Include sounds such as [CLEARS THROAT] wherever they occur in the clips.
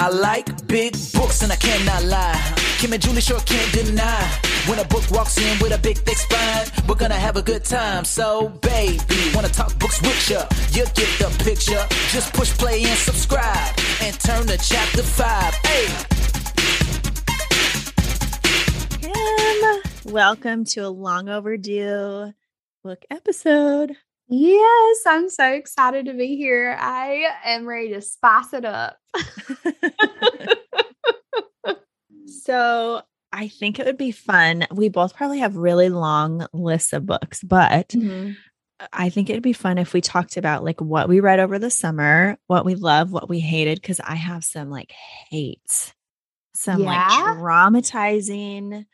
I like big books and I cannot lie. Kim and Julie sure can't deny. When a book walks in with a big thick spine, we're gonna have a good time. So, baby, wanna talk books with ya? You get the picture. Just push play and subscribe and turn to chapter five. Hey! Kim, welcome to a long overdue book episode. Yes, I'm so excited to be here. I am ready to spice it up. [LAUGHS] so, I think it would be fun. We both probably have really long lists of books, but Mhm. I think it'd be fun if we talked about like what we read over the summer, what we love, what we hated, because I have some like hates, some like traumatizing,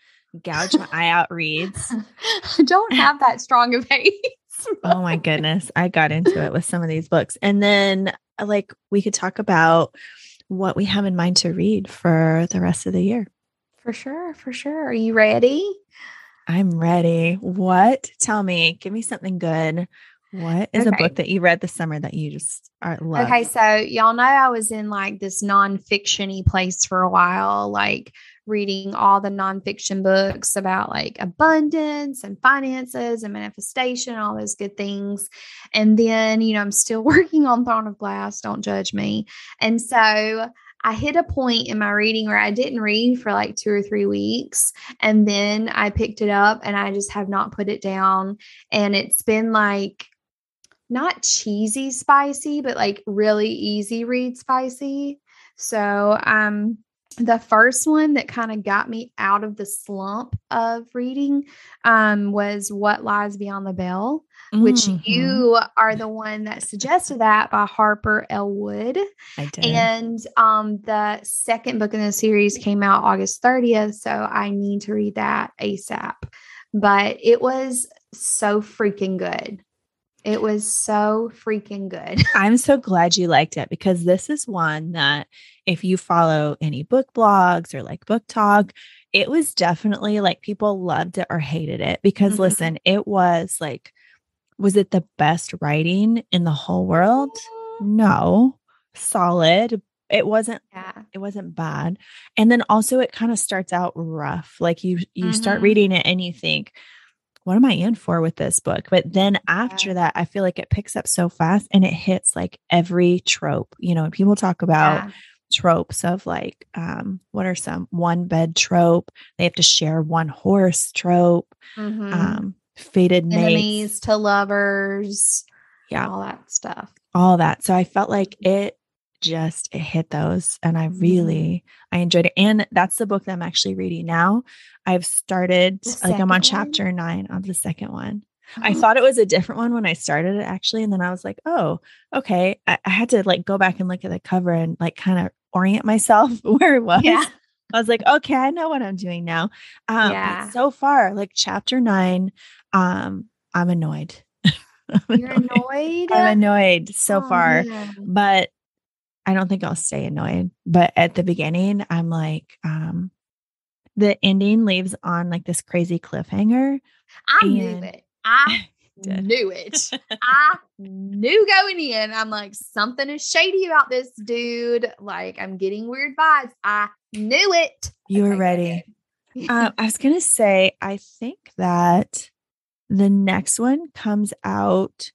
gouge my eye out [LAUGHS] reads. I don't have that strong of hate. Oh my goodness i got into it with some of these books and then uh, like we could talk about what we have in mind to read for the rest of the year. For sure, for sure. Are you ready? i'm ready. What? Tell me. Give me something good. What is a book that you read this summer that you just are love? Okay, so y'all know I was in like this nonfiction-y place for a while, like reading all the nonfiction books about like abundance and finances and manifestation, all those good things. And then, you know, I'm still [LAUGHS] working on Throne of Glass, don't judge me. And so I hit a point in my reading where I didn't read for like two or three weeks. And then I picked it up and I just have not put it down. And it's been like, not cheesy spicy, but like really easy read spicy. So, um, the first one that kind of got me out of the slump of reading um, was What Lies Beyond the Veil, which Mhm. you are the one that suggested that by Harper L. Wood. i did And um, the second book in the series came out August 30th. So I need to read that ASAP. But it was so freaking good. It was so freaking good. [LAUGHS] i'm so glad you liked it because this is one that if you follow any book blogs or like book talk it was definitely like people loved it or hated it because Mhm. listen, it was like, was it the best writing in the whole world? No, solid. It wasn't. Yeah. It wasn't bad. And then also, it kind of starts out rough. Like you, you start Mhm. reading it and you think, what am I in for with this book? But then after Yeah. that, I feel like it picks up so fast and it hits like every trope. You know, people talk about Yeah. tropes of like um what are some one bed trope they have to share one horse trope Mhm. um fated Enemies mates to lovers. Yeah. All that stuff. all that so i felt like it just it hit those and i really i enjoyed it and that's the book that i'm actually reading now i've started like i'm on second one? chapter nine of the second one Oh, I thought it was a different one when I started it actually. And then I was like, oh, okay. I, I had to like go back and look at the cover and like kind of orient myself [LAUGHS] where it was. Yeah. I was like, okay, I know what I'm doing now. Um, Yeah. so far, like chapter nine, um, I'm annoyed. [LAUGHS] I'm You're annoyed. I'm annoyed so Oh, far, man. but I don't think I'll stay annoyed. But at the beginning, I'm like, um, the ending leaves on like this crazy cliffhanger. I knew it. I [LAUGHS] knew it. [LAUGHS] I knew going in. I'm like, something is shady about this dude. Like, I'm getting weird vibes. I knew it. You were ready. Uh, I was going to say, I think that the next one comes out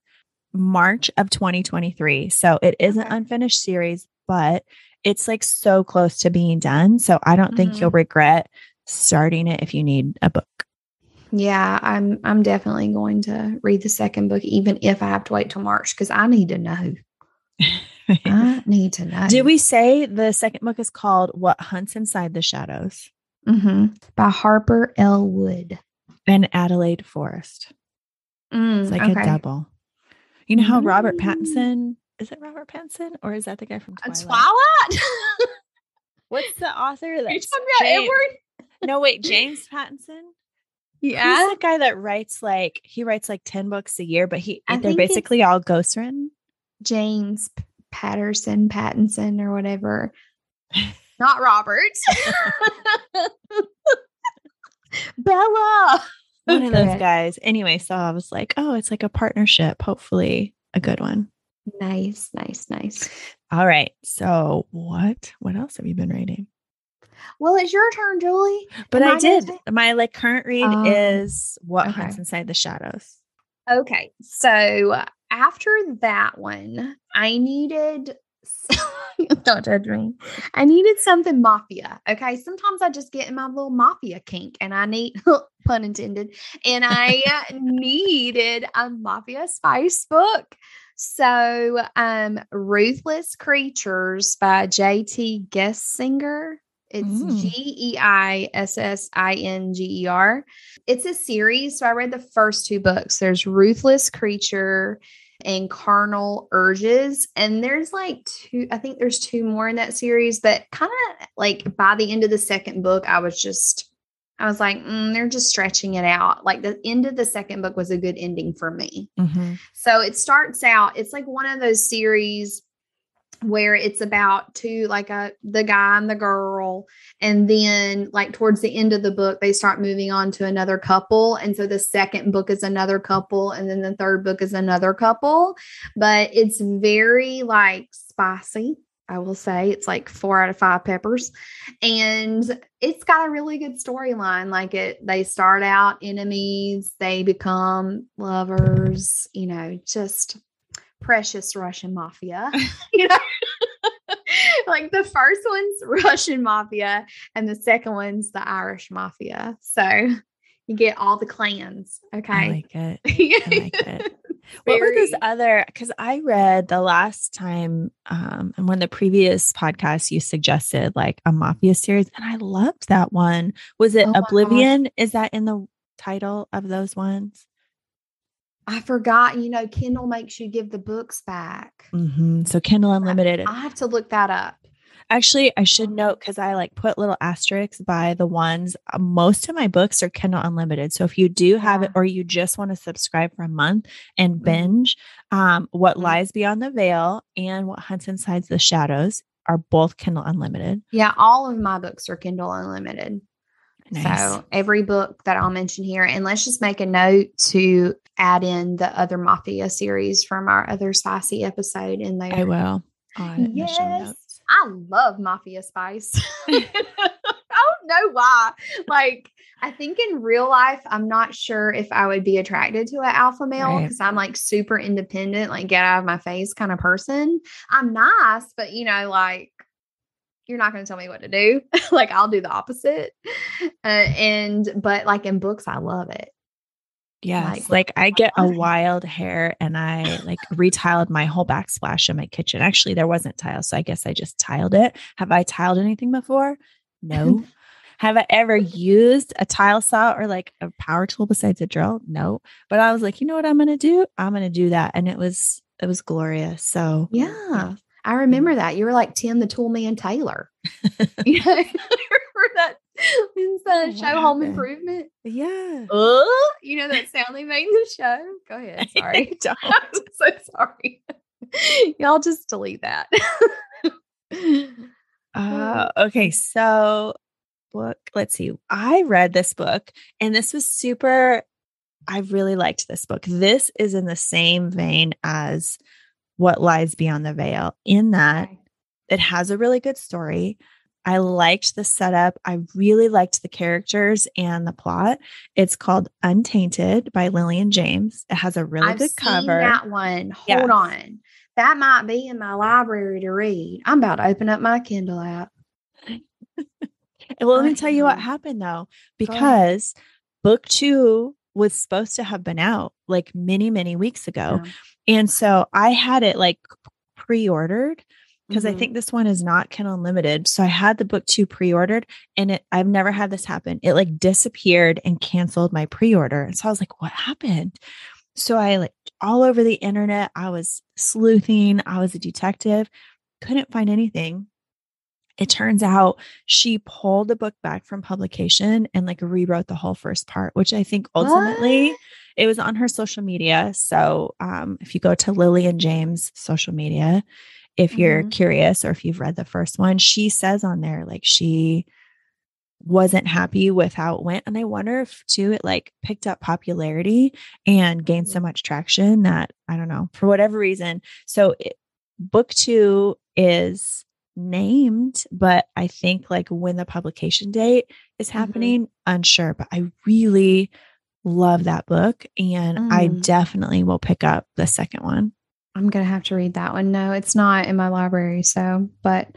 March of 2023. So it is an unfinished series, but it's like so close to being done. So I don't think Mhm. you'll regret starting it if you need a book. yeah, I'm I'm definitely going to read the second book, even if I have to wait till March, because I need to know. [LAUGHS] I need to know. Did we say the second book is called What Hunts Inside the Shadows hmm By Harper L. Wood. and Adelaide Forrest? Mm, It's like a double. You know how Robert Mm. Pattinson is it Robert Pattinson or is that the guy from Uh, Twilight? Twilight. [LAUGHS] What's the author? that You're That's talking about James- Edward? No, wait, [LAUGHS] James Pattinson. Yeah. He's the guy that writes like he writes like ten books a year, but he I they're basically all ghost written. James Patterson, Pattinson, or whatever. [LAUGHS] Not Robert. Bella. One of those guys. Anyway, so I was like, oh, it's like a partnership. Hopefully, a good one. Nice, nice, nice. All right. So what what else have you been reading? Well, it's your turn, Julie. But Am I did. say- My like current read Oh, is What okay. Hunts Inside the Shadows. Okay. So after that one, I needed don't judge me. I needed something mafia. Okay. Sometimes I just get in my little mafia kink and I need [LAUGHS] pun intended. And I uh, needed a mafia spice book. So um Ruthless Creatures by JT Geissinger. It's Mm. G E I S S I N G E R. It's a series. So I read the first two books. There's Ruthless Creature and Carnal Urges. And there's like two, I think there's two more in that series, but kind of like by the end of the second book, I was just, I was like, mm, they're just stretching it out. Like the end of the second book was a good ending for me. Mm-hmm. So it starts out, it's like one of those series where it's about two like a the guy and the girl and then like towards the end of the book they start moving on to another couple and so the second book is another couple and then the third book is another couple but it's very like spicy I will say it's like four out of five peppers. And it's got a really good storyline. Like it, they start out enemies, they become lovers, you know, just precious Russian mafia. [LAUGHS] [LAUGHS] you know, like the first one's Russian mafia and the second one's the Irish mafia. So you get all the clans. I Okay. like it. [LAUGHS] I like it. What were those other? Because I read the last time, um, and one of the previous podcasts you suggested like a mafia series, and I loved that one. Was it Oh. Oblivion? Is that in the title of those ones? I forgot, you know, Kindle makes you give the books back. hmm So Kindle Unlimited. I have to look that up. Actually, I should note because I like put little asterisks by the ones. uh, Most of my books are Kindle Unlimited. So if you do have it, or you just want to subscribe for a month and Mhm. binge, um, What Mhm. Lies Beyond the Veil and What Hunts Inside the Shadows are both Kindle Unlimited. Yeah, all of my books are Kindle Unlimited. Nice. So every book that I'll mention here, and let's just make a note to add in the other Mafia series from our other spicy episode in there. I will. I'll add it in the Yes. I love Mafia Spice. [LAUGHS] I don't know why. Like, I think in real life, I'm not sure if I would be attracted to an alpha male Right. because I'm like super independent, like get out of my face kind of person. I'm nice, but you know, like, you're not going to tell me what to do. [LAUGHS] like, I'll do the opposite. Uh, and, but like in books, I love it. Yes. Like- Like, I get a wild hair and I [LAUGHS] like retiled my whole backsplash in my kitchen. Actually, there wasn't tile. So I guess I just tiled it. Have I tiled anything before? No. [LAUGHS] Have I ever used a tile saw or like a power tool besides a drill? No. But I was like, you know what I'm gonna do? I'm gonna do that. And it was it was glorious. So Yeah. I remember that. You were like Tim the Toolman Taylor. [LAUGHS] you know, [LAUGHS] remember that What show Home? Improvement? Yeah. Oh, you know that sound they made in the show? Go ahead. [LAUGHS] Sorry. I'm so sorry. Y'all just delete that. Uh, okay, so book. Let's see. I read this book, and this was super. I really liked this book. This is in the same vein as What Lies Beyond the Veil, in that it has a really good story. I liked the setup. I really liked the characters and the plot. It's called Untainted by Lillian James. It has a really I've good seen cover. that one. Hold Yes. on. That might be in my library to read. I'm about to open up my Kindle app. [LAUGHS] Well, let me tell you what happened though, because book two was supposed to have been out like many, many weeks ago. Yeah. And so I had it like pre ordered because I Mhm. think this one is not Kindle Unlimited. So I had the book two pre ordered and it, I've never had this happen. It like disappeared and canceled my pre order. And so I was like, what happened? So I like all over the internet, I was sleuthing, I was a detective, couldn't find anything. It turns out she pulled the book back from publication and like rewrote the whole first part, which I think ultimately What? it was on her social media. So um, if you go to Lillian James social media, if you're Mhm. curious or if you've read the first one, she says on there like she wasn't happy with how it went. And I wonder if too it like picked up popularity and gained so much traction that I don't know, for whatever reason. So it book two is named, but I think like when the publication date is Mm-hmm. happening, unsure. But I really love that book and I Mm. definitely will pick up the second one. I'm gonna have to read that one. No, it's not in my library. So, but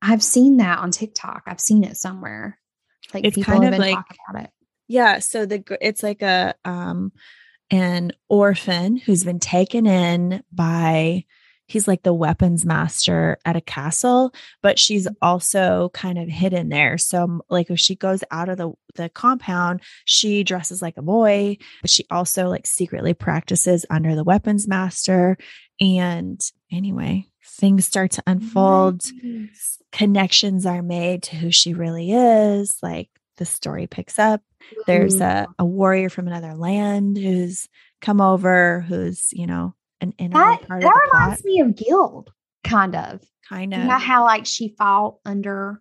I've seen that on TikTok. I've seen it somewhere. Like It's people kind have of been like- talking about it. Yeah, so the it's like a um an orphan who's been taken in by he's like the weapons master at a castle, but she's mm-hmm. also kind of hidden there. So like if she goes out of the the compound, she dresses like a boy, but she also like secretly practices under the weapons master and anyway, things start to unfold Nice. connections are made to who she really is. Like the story picks up. There's mm-hmm. a, a warrior from another land who's come over, who's, you know, an integral that part that of the plot. reminds me of Gild, kind of. Kind You of. know how like she fought under,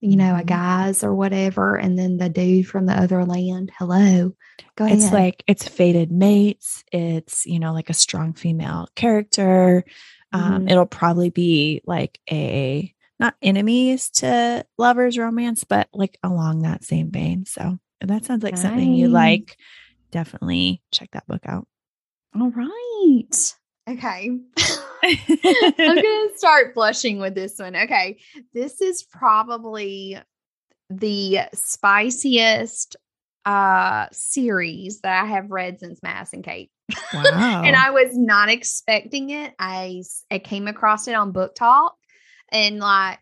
you know, a Mhm. guise or whatever, and then the dude from the other land. Hello, go ahead. it's like it's fated mates. It's, you know, like a strong female character. Um, Mhm. It'll probably be like a not enemies to lovers romance, but like along that same vein. So if that sounds like something you like. Definitely check that book out. All right. Okay. [LAUGHS] I'm [LAUGHS] gonna start blushing with this one. Okay, this is probably the spiciest uh series that I have read since Madison Kate. [LAUGHS] Wow. and I was not expecting it. I I came across it on BookTok, and like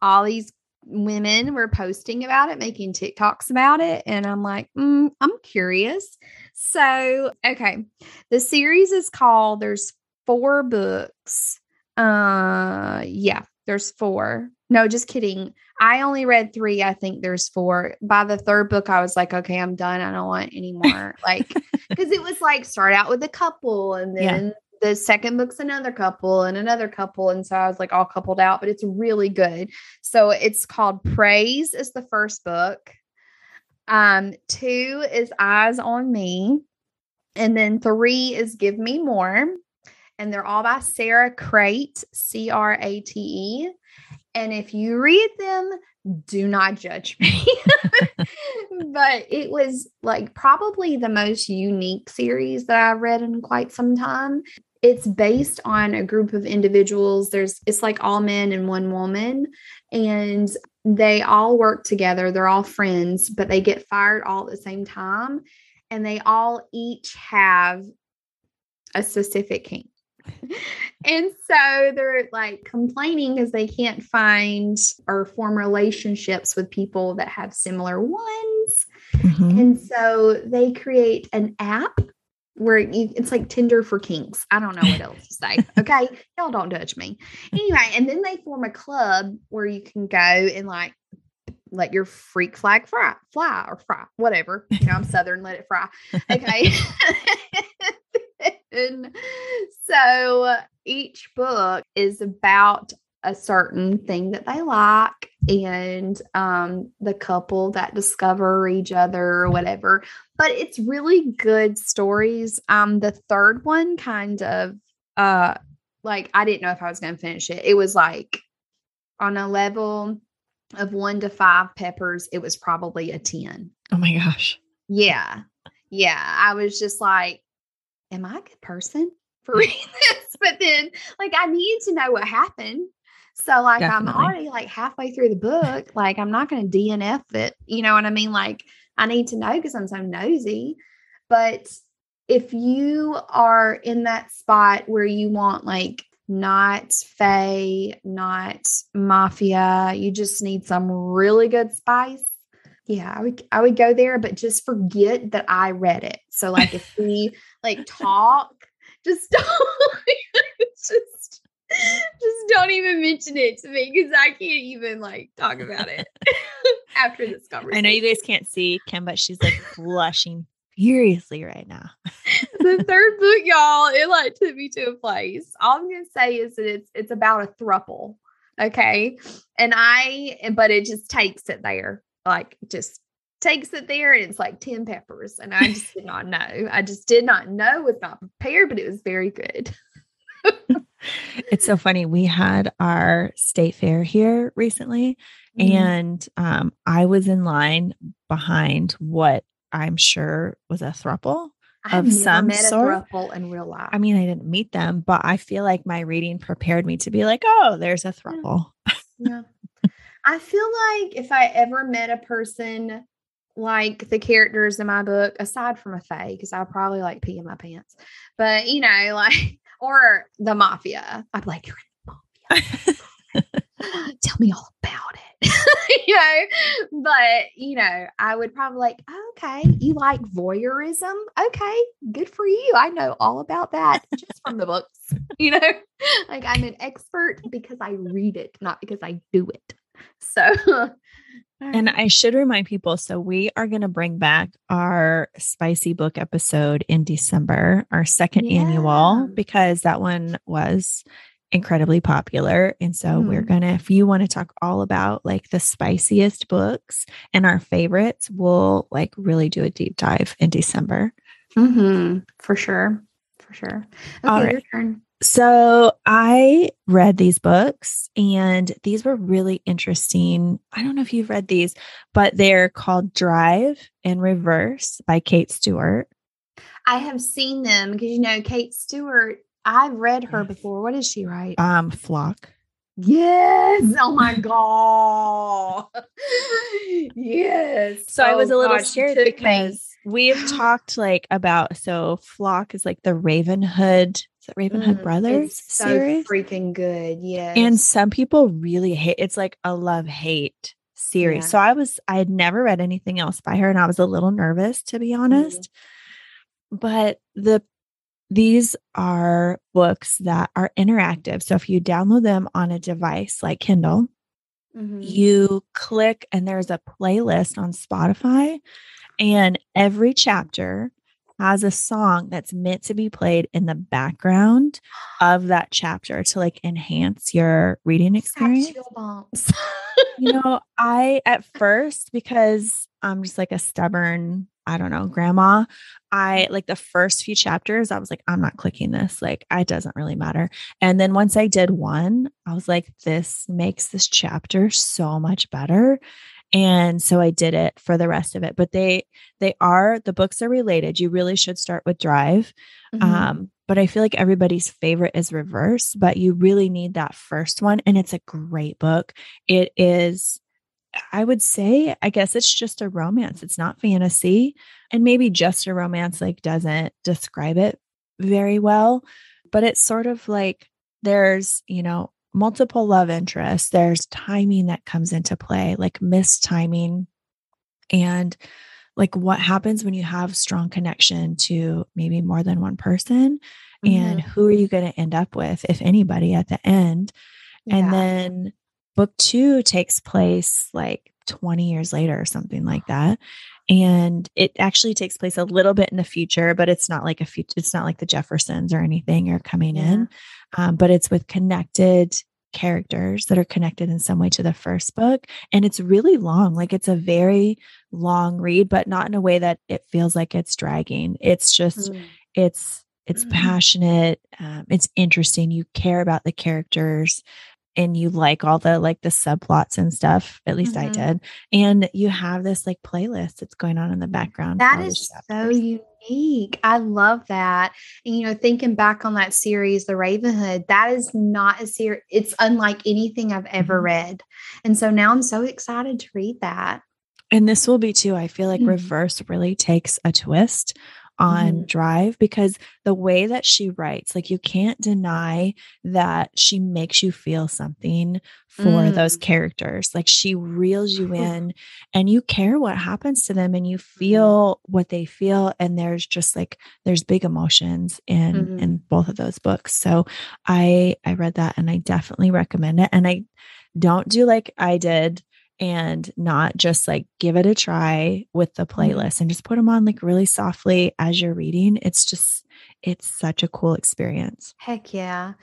all these women were posting about it, making TikToks about it, and I'm like, mm, I'm curious. So, okay, the series is called. There's four books. Uh, yeah, there's four. No, just kidding. I only read three. I think there's four. By the third book, I was like, okay, I'm done. I don't want any more. Like, because it was like start out with a couple and [LAUGHS] then the second book's another couple and another couple. And so I was like all coupled out, but it's really good. So it's called Praise is the first book. Um, two is Eyes on Me. And then three is Give Me More. And they're all by Sara Crate, C R A T E. And if you read them, do not judge me. [LAUGHS] but it was like probably the most unique series that I've read in quite some time. It's based on a group of individuals. There's it's like all men and one woman and they all work together. They're all friends, but they get fired all at the same time and they all each have a specific kink. [LAUGHS] and so they're like complaining because they can't find or form relationships with people that have similar ones. Mhm. And so they create an app where you, it's like Tinder for kinks. I don't know what else to say. [LAUGHS] Okay. Y'all don't judge me. Anyway, and then they form a club where you can go and like let your freak flag fly, fly or fry, whatever. You know, I'm Southern, let it fry. Okay. [LAUGHS] [LAUGHS] and so each book is about a certain thing that they like and um the couple that discover each other or whatever. But it's really good stories. Um the third one kind of uh like i didn't know if i was going to finish it. It was like on a level of 1 to 5 peppers it was probably a 10 Oh my gosh. yeah. Yeah. I was just like am i a good person for reading [LAUGHS] this? But then like i need to know what happened so like i'm already like halfway through the book like i'm not going to dnf it you know what i mean? Like i need to know because i'm so nosy. But if you are in that spot where you want like not fae not mafia you just need some really good spice yeah i would i would go there but just forget that i read it. So like if we like [LAUGHS] talk just [LAUGHS] don't just [LAUGHS] just don't even mention it to me because i can't even like talk about it [LAUGHS] after this conversation I know you guys can't see Kim, but she's like blushing furiously right now. [LAUGHS] the third book, y'all, it like took me to a place. All I'm gonna say is that it's it's about a thruple. Okay. And I but it just takes it there. Like just takes it there and it's like 10 peppers. And I just did not know. I just did not know, was not prepared, but it was very good. It's so funny. We had our state fair here recently, mm-hmm. and um, I was in line behind what I'm sure was a thruple of some sort. in real life. I mean, I didn't meet them, but I feel like my reading prepared me to be like, oh, there's a thruple. Yeah. yeah. I feel like if I ever met a person like the characters in my book, aside from a fae, because I'll probably like pee in my pants, but you know, [LAUGHS] like, or the mafia, I'd like, you're in the mafia. [LAUGHS] Tell me all about it. [LAUGHS] you know, but you know, I would probably like, okay, you like voyeurism? Okay, good for you. I know all about that just from the books. [LAUGHS] You know, like I'm an expert because I read it, not because I do it. So and I should remind people so we are going to bring back our spicy book episode in December, our second yeah. annual, because that one was incredibly popular. And so mm. we're mm-hmm. going to, if you want to talk all about like the spiciest books and our favorites, we'll like really do a deep dive in December. Mm-hmm. For sure. For sure. Okay, all right. your turn. So I read these books and these were really interesting. I don't know if you've read these, but they're called Drive and Reverse by Kate Stewart. I have seen them because you know Kate Stewart, I've read her before. What does she write? Um Flock. Yes. Oh my God. [LAUGHS] yes. So oh I was a little God, scared because we've talked like about so Flock is like the Ravenhood is it Ravenhood mm, Brothers so series? freaking good. Yeah. And some people really hate it's like a love hate series. Yeah. So I was I had never read anything else by her and I was a little nervous to be honest. Mm. But the these are books that are interactive. So if you download them on a device like Kindle, mm-hmm. you click and there's a playlist on Spotify and every chapter has a song that's meant to be played in the background of that chapter to like enhance your reading experience. you know, [LAUGHS] I at first, because I'm just like a stubborn, I don't know, grandma, I like the first few chapters, I was like, I'm not clicking this. Like, it doesn't really matter. And then once I did one, I was like, this makes this chapter so much better and so i did it for the rest of it. But they they are the books are related. You really should start with drive. Mm-hmm. um but i feel like everybody's favorite is reverse but you really need that first one and it's a great book. It is i would say i guess it's just a romance. It's not fantasy and maybe just a romance like doesn't describe it very well. But it's sort of like there's you know multiple love interests, there's timing that comes into play, like mistiming and like what happens when you have strong connection to maybe more than one person mm-hmm. and who are you going to end up with if anybody at the end yeah. and then book 2 takes place like 20 years later or something like that and it actually takes place a little bit in the future but it's not like a future it's not like the jeffersons or anything are coming yeah. in um, but it's with connected characters that are connected in some way to the first book and it's really long like it's a very long read but not in a way that it feels like it's dragging it's just mm. it's it's mm. passionate um, it's interesting you care about the characters and you like all the like the subplots and stuff at least mm-hmm. i did and you have this like playlist that's going on in the background that is so unique i love that and you know thinking back on that series the ravenhood that is not a series it's unlike anything i've ever mm-hmm. read and so now i'm so excited to read that and this will be too i feel like mm-hmm. reverse really takes a twist on mm-hmm. Drive because the way that she writes, like you can't deny that she makes you feel something for mm. those characters. Like she reels you in and you care what happens to them and you mm-hmm. feel what they feel. And there's just like there's big emotions in mm-hmm. in both of those books. So I I read that and I definitely recommend it. And I don't do like I did and not just like give it a try with the mm-hmm. playlist and just put them on like really softly as you're reading. It's just it's such a cool experience. Heck yeah.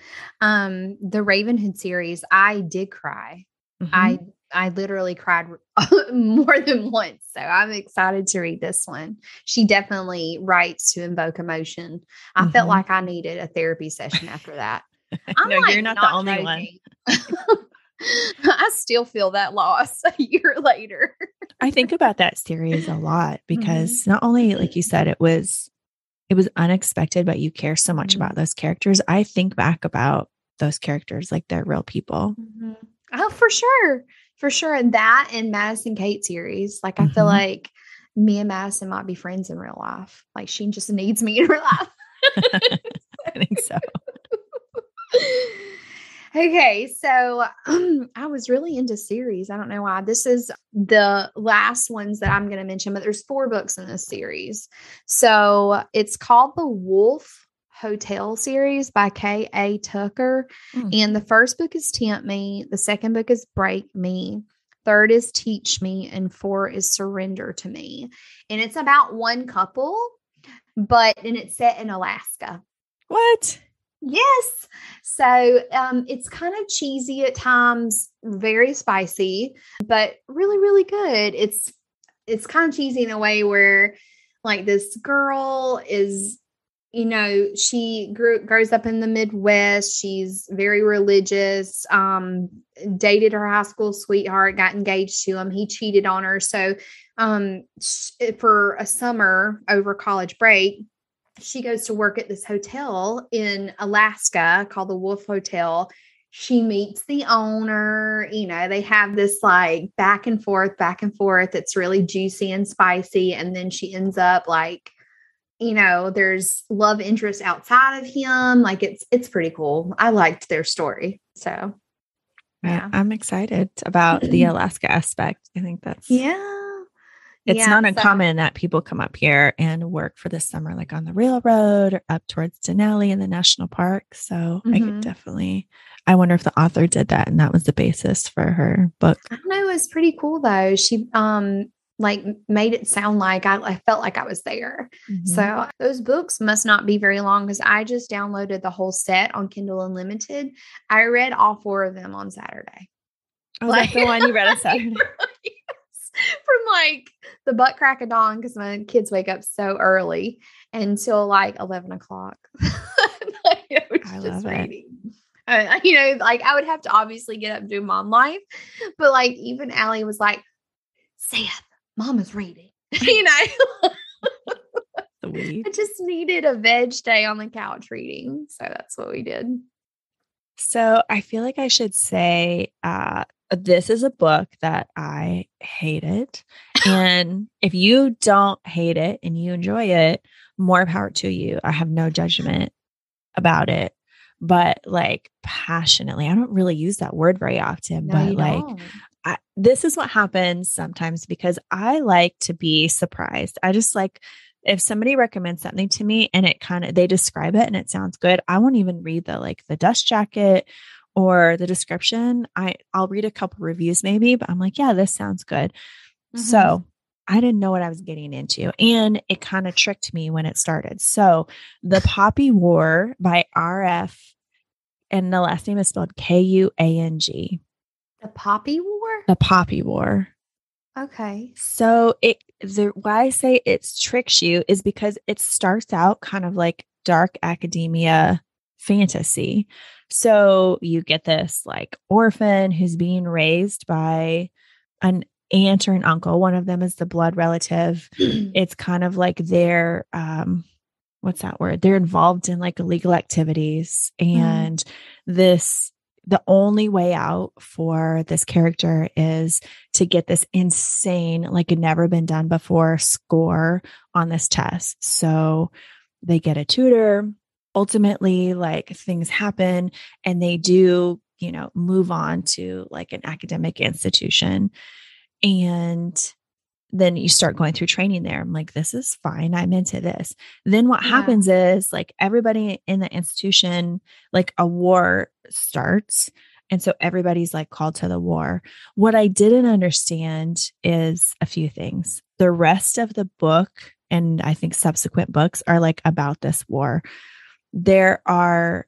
Um the Ravenhood series, I did cry. Mm-hmm. I I literally cried [LAUGHS] more than once. So I'm excited to read this one. She definitely writes to invoke emotion. I mm-hmm. felt like I needed a therapy session after that. [LAUGHS] I'm no, like you're not, the only one. [LAUGHS] [LAUGHS] I still feel that loss [LAUGHS] a year later. I think about that series a lot [LAUGHS] Mm-hmm. because not only, like you said, it was it was unexpected, but you care so much Mhm. about those characters. I think back about those characters like they're real people. Oh, for sure. For sure. And that and Madison Kate series. Like I feel Mhm. like me and Madison might be friends in real life. Like she just needs me in real life. I think so. Okay, so um, I was really into series. I don't know why. This is the last ones that I'm going to mention, but there's four books in this series. So it's called the Wolf Hotel series by K. A. Tucker. Mm. And the first book is Tempt Me, the second book is Break Me. Third is Teach Me, and four is Surrender to Me. And it's about one couple, but and it's set in Alaska. What? Yes. So um, it's kind of cheesy at times, very spicy, but really, really good. It's it's kind of cheesy in a way where like this girl is you know she grew grows up in the midwest she's very religious um dated her high school sweetheart got engaged to him he cheated on her so um for a summer over college break she goes to work at this hotel in Alaska called the Wolf Hotel. She meets the owner, you know, they have this like back and forth, back and forth. It's really juicy and spicy. And then she ends up like, you know, there's love interest outside of him. Like it's it's pretty cool. I liked their story. So Yeah. I'm excited about the [CLEARS THROAT] Alaska aspect. I think that's yeah. It's Yeah, not so- uncommon that people come up here and work for the summer, like on the railroad or up towards Denali in the national park. So I Mhm. could definitely. I wonder if the author did that and that was the basis for her book. I don't know. It was pretty cool though. She um like made it sound like I, I felt like I was there. Mm-hmm. So those books must not be very long because I just downloaded the whole set on Kindle Unlimited. I read all four of them on Saturday. oh, that's the one you read on [LAUGHS] Saturday. [LAUGHS] [LAUGHS] From like the butt crack of dawn because my kids wake up so early until like 11 o'clock. [LAUGHS] I, was I just reading. Uh, you know, like I would have to obviously get up and do mom life, but like even Allie was like, Seth, mama's reading. [LAUGHS] you know, I just needed a veg day on the couch reading. So that's what we did. So I feel like I should say uh, this is a book that I hated. And if you don't hate it and you enjoy it, more power to you. I have no judgment about it. But like passionately, I don't really use that word very often, No, but like. I, this is what happens sometimes because I like to be surprised. I just like if somebody recommends something to me and it kind of they describe it and it sounds good, I won't even read the like the dust jacket or the description. I I'll read a couple reviews maybe, but I'm like, yeah, this sounds good. Mhm. So I didn't know what I was getting into. And it kind of tricked me when it started. So the Poppy War by RF and the last name is spelled K U A N G. the Poppy War. The Poppy War. Okay. So it the why I say it tricks you is because it starts out kind of like dark academia fantasy. So you get this like orphan who's being raised by an aunt or an uncle. One of them is the blood relative. [CLEARS THROAT] It's kind of like they're um what's that word? They're involved in like illegal activities and this the only way out for this character is to get this insane, like never been done before score on this test. So they get a tutor. Ultimately, like things happen and they do, you know, move on to like an academic institution. And then you start going through training there. I'm like, this is fine. I'm into this. Then what Yeah. happens is like everybody in the institution, like a war starts. And so everybody's like called to the war. What I didn't understand is a few things. The rest of the book, and I think subsequent books, are like about this war. There are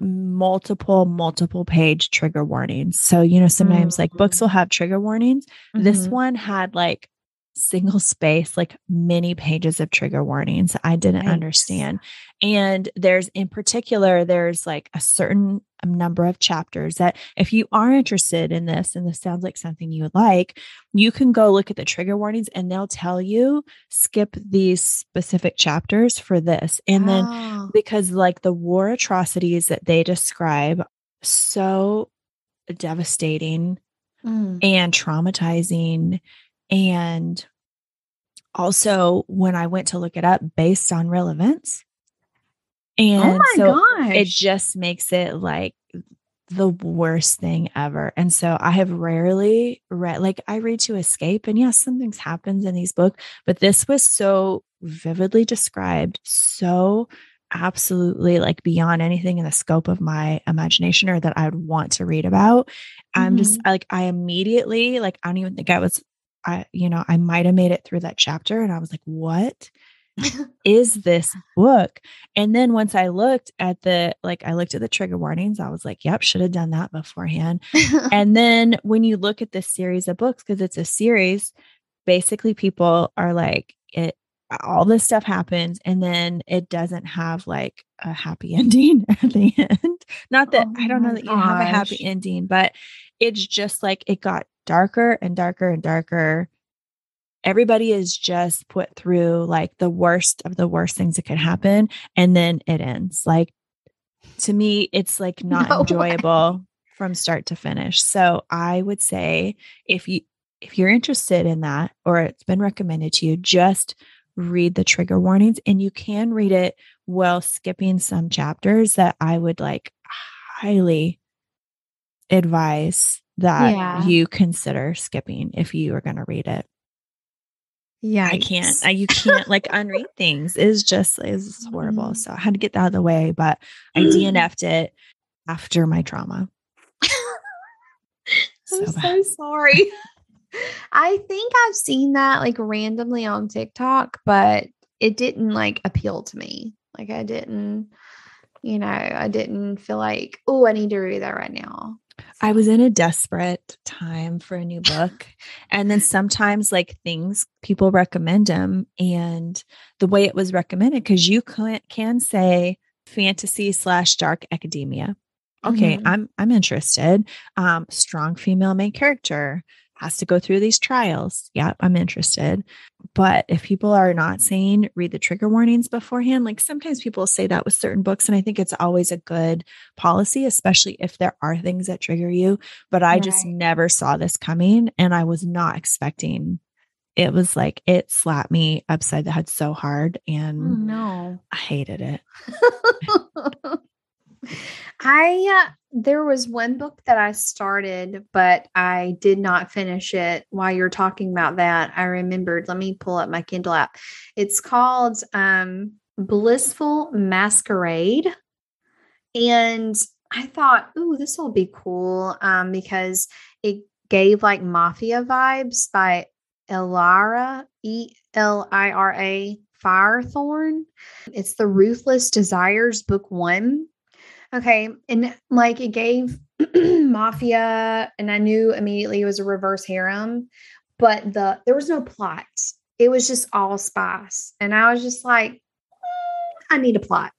multiple, multiple page trigger warnings. So, you know, sometimes like books will have trigger warnings. This Mhm. one had like single space, like many pages of trigger warnings I didn't Nice. understand. And there's in particular, there's like a certain number of chapters that if you are interested in this and this sounds like something you would like, you can go look at the trigger warnings and they'll tell you skip these specific chapters for this. And then Oh. because like the war atrocities that they describe so devastating Mm. and traumatizing and also when i went to look it up based on real events Oh and oh so gosh. it just makes it like the worst thing ever. And so i have rarely read like i read to escape and yes some things happens in these books but this was so vividly described so absolutely like beyond anything in the scope of my imagination or that i would want to read about. I'm just mm-hmm. like i immediately like i don't even think i was i you know i might have made it through that chapter and i was like what is this book? And then once I looked at the like I looked at the trigger warnings, I was like, yep, should have done that beforehand. [LAUGHS] and then when you look at this series of books because it's a series, basically people are like it all this stuff happens and then it doesn't have like a happy [LAUGHS] ending at the end. Not that Oh I don't know that you have a happy ending, but it's just like it got darker and darker and darker everybody is just put through like the worst of the worst things that could happen and then it ends like to me it's like [LAUGHS] not No way. enjoyable from start to finish so i would say if you if you're interested in that or it's been recommended to you just read the trigger warnings and you can read it while skipping some chapters that i would like highly advise that Yeah. you consider skipping if you are going to read it yeah. I can't. I, you can't like unread [LAUGHS] things. Is just is horrible. Mhm. So I had to get that out of the way, but I DNF'd it after my trauma. [LAUGHS] I'm So so, sorry. I think I've seen that like randomly on TikTok, but it didn't like appeal to me. Like I didn't, you know, I didn't feel like, oh, I need to read that right now. I was in a desperate time for a new book. and then sometimes like things people recommend them and the way it was recommended, because you can, can say fantasy slash dark academia. Okay, Mhm. I'm I'm interested. Um, strong female main character has to go through these trials. Yeah, I'm interested. But if people are not saying read the trigger warnings beforehand, like sometimes people say that with certain books, and I think it's always a good policy, especially if there are things that trigger you. But I just never saw this coming, and I was not expecting. It was like it slapped me upside the head so hard, and Oh, no. I hated it. [LAUGHS] I uh, there was one book that I started, but I did not finish it. While you're talking about that, I remembered. Let me pull up my Kindle app. It's called um, Blissful Masquerade, and I thought, "Ooh, this will be cool," um, because it gave like mafia vibes by Elira E L I R A Firethorn. It's the Ruthless Desires book one. Okay. And like it gave [CLEARS THROAT] mafia, and I knew immediately it was a reverse harem, but the there was no plot. It was just all spice. And I was just like, "Mm, I need a plot.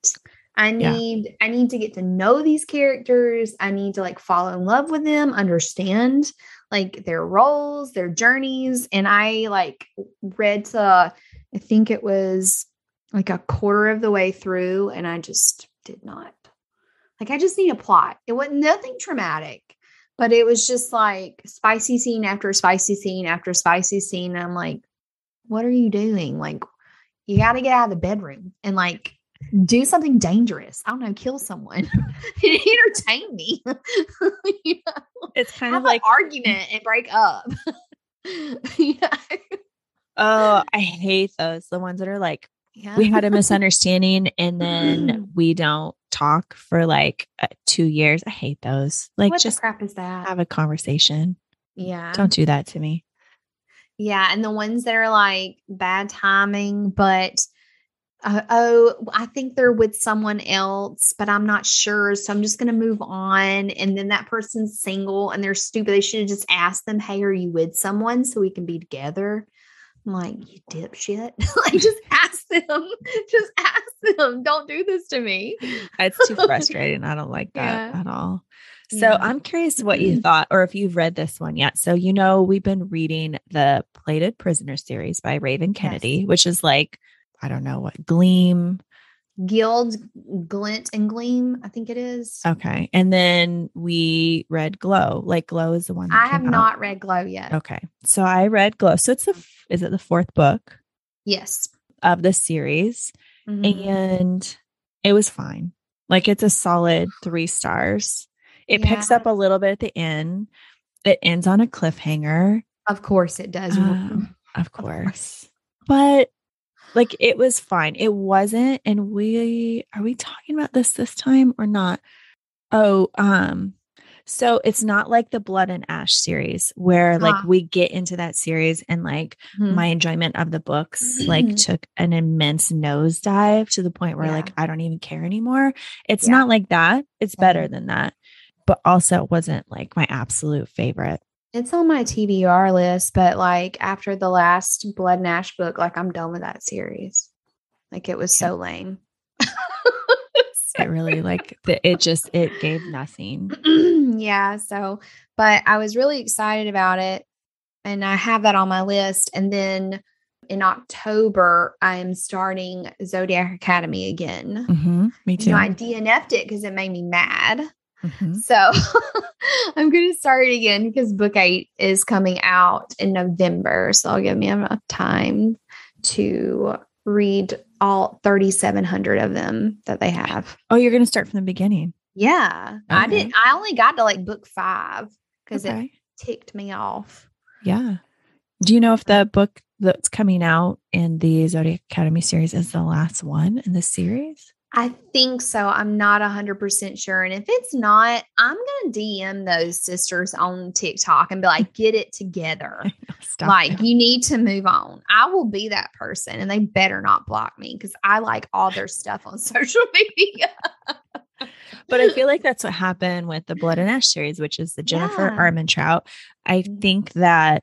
I Yeah. need I need to get to know these characters. I need to like fall in love with them, understand like their roles, their journeys. And I like read to I think it was like a quarter of the way through, and I just did not. Like I just need a plot. It wasn't nothing traumatic, but it was just like spicy scene after spicy scene after spicy scene. And I'm like, what are you doing? Like, you got to get out of the bedroom and like do something dangerous. I don't know, kill someone, [LAUGHS] entertain me. [LAUGHS] you know, It's kind have of like an argument and break up. [LAUGHS] yeah. Oh, I hate those. The ones that are like, yeah. we had a misunderstanding and then [CLEARS THROAT] we don't talk for like uh, two years. I hate those. Like, what just crap is that? have a conversation. yeah. Don't do that to me. Yeah, and the ones that are like bad timing, but uh, oh, I think they're with someone else, but I'm not sure. So I'm just going to move on. And then that person's single and they're stupid. They should have just asked them, Hey, are you with someone so we can be together? I'm like, you dipshit. [LAUGHS] like, just ask them. [LAUGHS] Just ask them. Don't do this to me. It's too frustrating. I don't like [LAUGHS] that Yeah. at all. So Yeah. I'm curious what you mm-hmm. thought or if you've read this one yet. So, you know, we've been reading the Plated Prisoner series by Raven Kennedy, which is like, I don't know what, Gleam. Gild, glint, and gleam. I think it is. Okay. And then we read Glow. Like Glow is the one I have out. not read Glow yet. Okay. So I read Glow. So it's the, f- is it the fourth book Yes. of the series? Mhm. and it was fine. Like it's a solid three stars. It picks up a little bit at the end. It ends on a cliffhanger, Of course it does. Um, of course. course. But like it was fine. It wasn't, and we are we talking about this this time or not? Oh, um, so it's not like the Blood and Ash series where like Ah. we get into that series and like Mhm. my enjoyment of the books like [CLEARS THROAT] took an immense nosedive to the point where Yeah. like I don't even care anymore. It's Yeah. not like that. It's better Mhm. than that. But also it wasn't like my absolute favorite. It's on my TBR list, but like after the last Blood and Ash book, like I'm done with that series. Like it was Yeah. so lame. It really like the, it just it gave nothing. [CLEARS THROAT] yeah. So, but I was really excited about it. And I have that on my list. And then in October, I am starting Zodiac Academy again. Mhm, me You too. know, I DNF'd it because it made me mad. Mhm. So [LAUGHS] I'm going to start again because book eight is coming out in November. So I'll give me enough time to read all 3,700 of them that they have. Oh, you're gonna start from the beginning. Yeah. I Okay. did. I only got to like book five because it ticked me off. Yeah. Do you know if the book that's coming out in the Zodiac Academy series is the last one in the series? I think so. I'm not 100% sure. And if it's not, I'm going to DM those sisters on TikTok and be like, get it together. [LAUGHS] Stop like you need to move on. I will be that person and they better not block me because I like all their stuff on [LAUGHS] social media. [LAUGHS] But I feel like that's what happened with the Blood and Ash series, which is the Jennifer Yeah. Armentrout. I Mhm. think that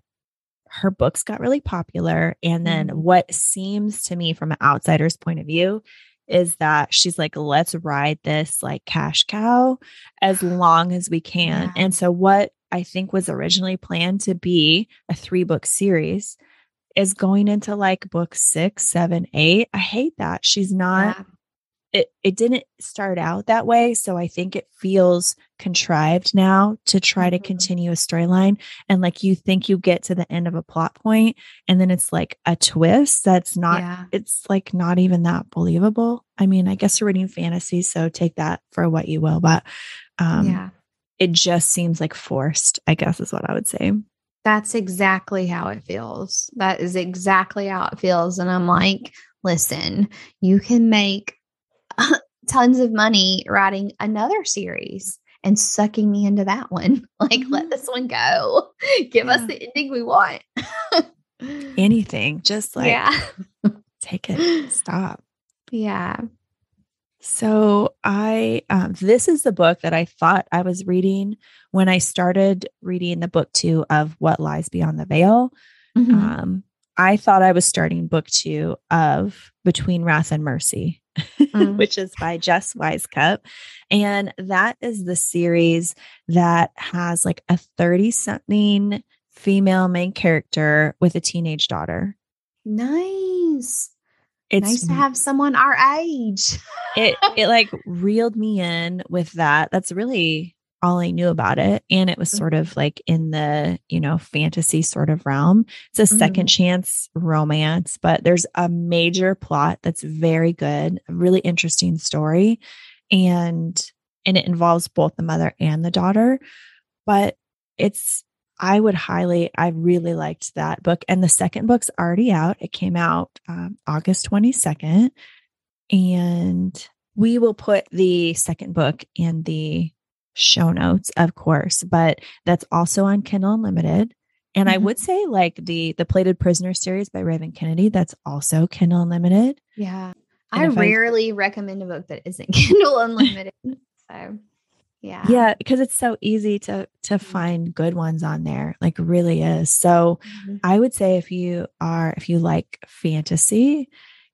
her books got really popular. And then Mhm. what seems to me from an outsider's point of view is that she's like, let's ride this like cash cow as [GASPS] long as we can. Yeah. And so, what I think was originally planned to be a three book series is going into like book six, seven, eight. I hate that. She's not Yeah. It it didn't start out that way so i think it feels contrived now to try to Mhm. continue a storyline and like you think you get to the end of a plot point and then it's like a twist that's not yeah. it's like not even that believable i mean i guess you're reading fantasy so take that for what you will but um yeah. it just seems like forced i guess is what i would say That's exactly how it feels. That is exactly how it feels. And I'm like, listen, you can make [LAUGHS] tons of money writing another series and sucking me into that one. [LAUGHS] Like, let Mhm. this one go. [LAUGHS] Give us the ending we want. anything just like yeah. take it stop Yeah. So I um this is the book that I thought I was reading when I started reading the book 2 of What Lies Beyond the Veil. Mhm. Um I thought I was starting book 2 of Between Wrath and Mercy, [LAUGHS] Mm. which is by Jess Wisecup, and that is the series that has like a 30 something female main character with a teenage daughter. nice. It's nice to have someone our age. it it like [LAUGHS] reeled me in with that. That's really all I knew about it. And it was sort of like in the, you know, fantasy sort of realm. It's a second chance romance, but there's a major plot that's very good, a really interesting story. And and it involves both the mother and the daughter. But it's I would highly, I really liked that book. And the second book's already out. It came out um, August 22nd. And we will put the second book in the show notes, of course, but that's also on Kindle Unlimited. And I Mhm. would say like the the Plated Prisoner series by Raven Kennedy, that's also Kindle Unlimited. Yeah. And I if I- rarely recommend a book that isn't [LAUGHS] Kindle Unlimited. [LAUGHS] so Yeah. Yeah, because it's so easy to to find good ones on there. Like really is. So Mhm. I would say if you are if you like fantasy,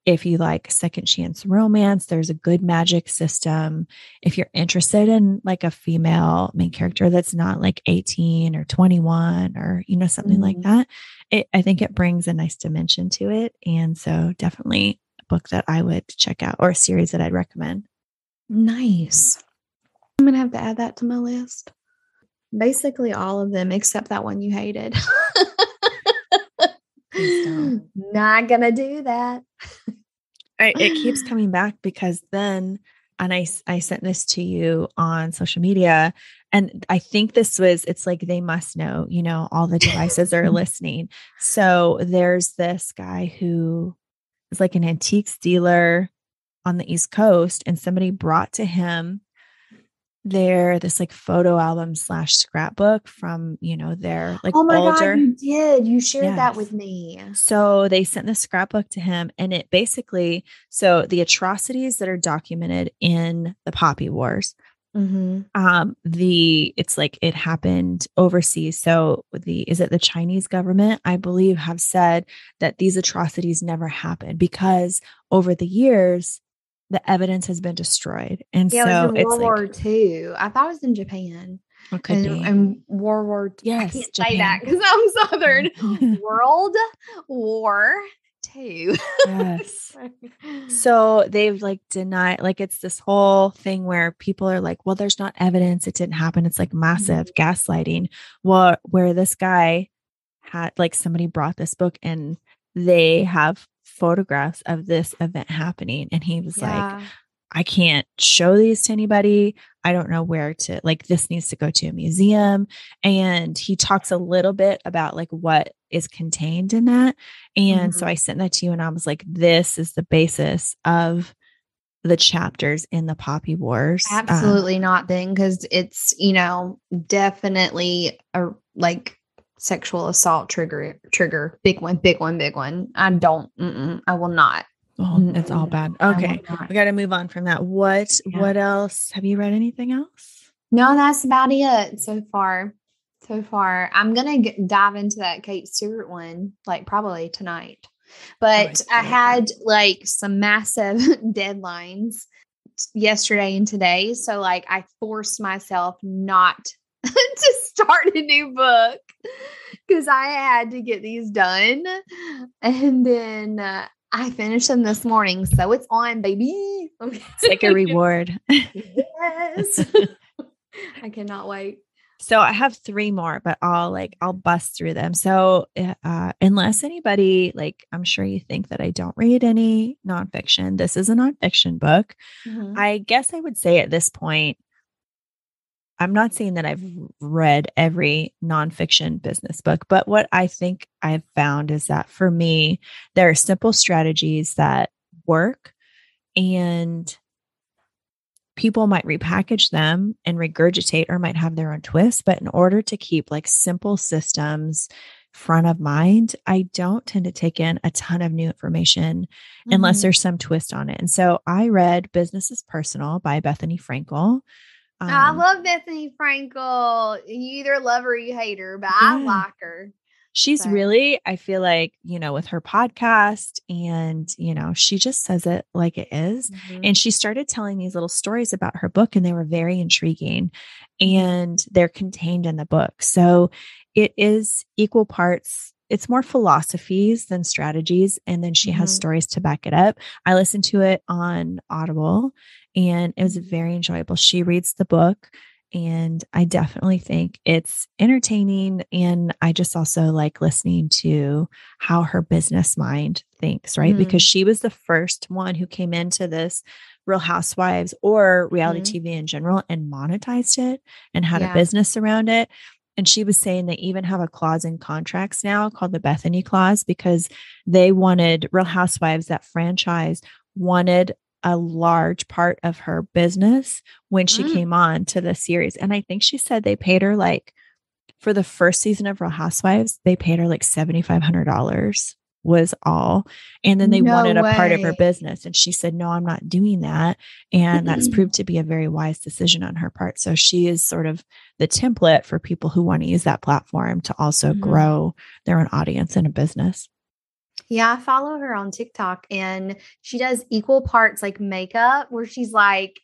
if you like second chance romance, there's a good magic system. If you're interested in like a female main character that's not like 18 or 21 or you know something like Mhm. that, it I think it brings a nice dimension to it. And so definitely a book that I would check out or a series that I'd recommend. Nice. I'm gonna have to add that to my list. Basically, all of them except that one you hated. [LAUGHS] Not gonna do that. [LAUGHS] I, it keeps [GASPS] coming back because then and I, I sent this to you on social media and i think this was it's like they must know you know all the devices are [LAUGHS] listening. So there's this guy who is like an antiques dealer on the east coast and somebody brought to him their this like photo album slash scrapbook from you know their like oh my older god, you did. You shared that with me. so they sent the scrapbook to him, and it basically so the atrocities that are documented in the Poppy Wars. Mm-hmm. Um, the it's like it happened overseas. So the is it the Chinese government, I believe, have said that these atrocities never happened because over the years the evidence has been destroyed, and Yeah, so it was in it's World like War II. I thought it was in Japan. Okay. and, and World War II. Yes, I can't say that Japan. because I'm [LAUGHS] Southern. [LAUGHS] Oh. World War Two. yes. [LAUGHS] So they've like denied, like it's this whole thing where people are like, well, there's not evidence it didn't happen. It's like mm-hmm. massive gaslighting. Well, where this guy had like somebody brought this book and they have photographs of this event happening. And he was like, I can't show these to anybody. I don't know where to like this needs to go to a museum. And he talks a little bit about like what is contained in that. And so Mhm. I sent that to you and I was like, this is the basis of the chapters in the Poppy Wars. Um, Absolutely not then because it's, you know, definitely a like sexual assault trigger trigger. Big one, big one, big one. I don't I will not. oh, it's all bad. I Okay. We got to move on from that. What, Yeah. what else? Have you read anything else? No, that's about it so far. So far, I'm gonna dive into that Kate Stewart one, like probably tonight. Oh, but I I see. had like some massive [LAUGHS] deadlines yesterday and today, so like I forced myself not [LAUGHS] to start a new book because I had to get these done, and then uh, I finished them this morning, so it's on, baby. [LAUGHS] Okay. It's like a reward. [LAUGHS] yes. I cannot wait. So I have three more, but I'll like I'll bust through them. So uh unless anybody like I'm sure you think that I don't read any nonfiction. This is a nonfiction book. Mhm. I guess I would say at this point, I'm not saying that I've read every nonfiction business book, but what I think I've found is that for me, there are simple strategies that work and people might repackage them and regurgitate or might have their own twist. But in order to keep like simple systems front of mind, I don't tend to take in a ton of new information unless Mhm. there's some twist on it. And so I read Business is Personal by Bethenny Frankel. I Um, love Bethenny Frankel. You either love her or you hate her, but I like her. she's so- really, I feel like, you know, with her podcast and, you know, she just says it like it is. And she started telling these little stories about her book, and they were very intriguing. And they're contained in the book. So it is equal parts. It's more philosophies than strategies. And then she has Mhm. stories to back it up. I listened to it on Audible and it was very enjoyable. She reads the book. And I definitely think it's entertaining. And I just also like listening to how her business mind thinks, right? Mhm. Because she was the first one who came into this Real Housewives or reality Mhm. TV in general and monetized it and had Yeah. a business around it. And she was saying they even have a clause in contracts now called the Bethenny Clause because they wanted Real Housewives, that franchise, wanted a large part of her business when she Mm. came on to the series. And I think she said they paid her like for the first season of Real Housewives, they paid her like $7,500 was all. And then they No wanted a part of her business. And she said, No, I'm not doing that. And that's Mm-mm. proved to be a very wise decision on her part. So she is sort of the template for people who want to use that platform to also Mhm. grow their own audience in a business. Yeah, I follow her on TikTok and she does equal parts like makeup where she's like,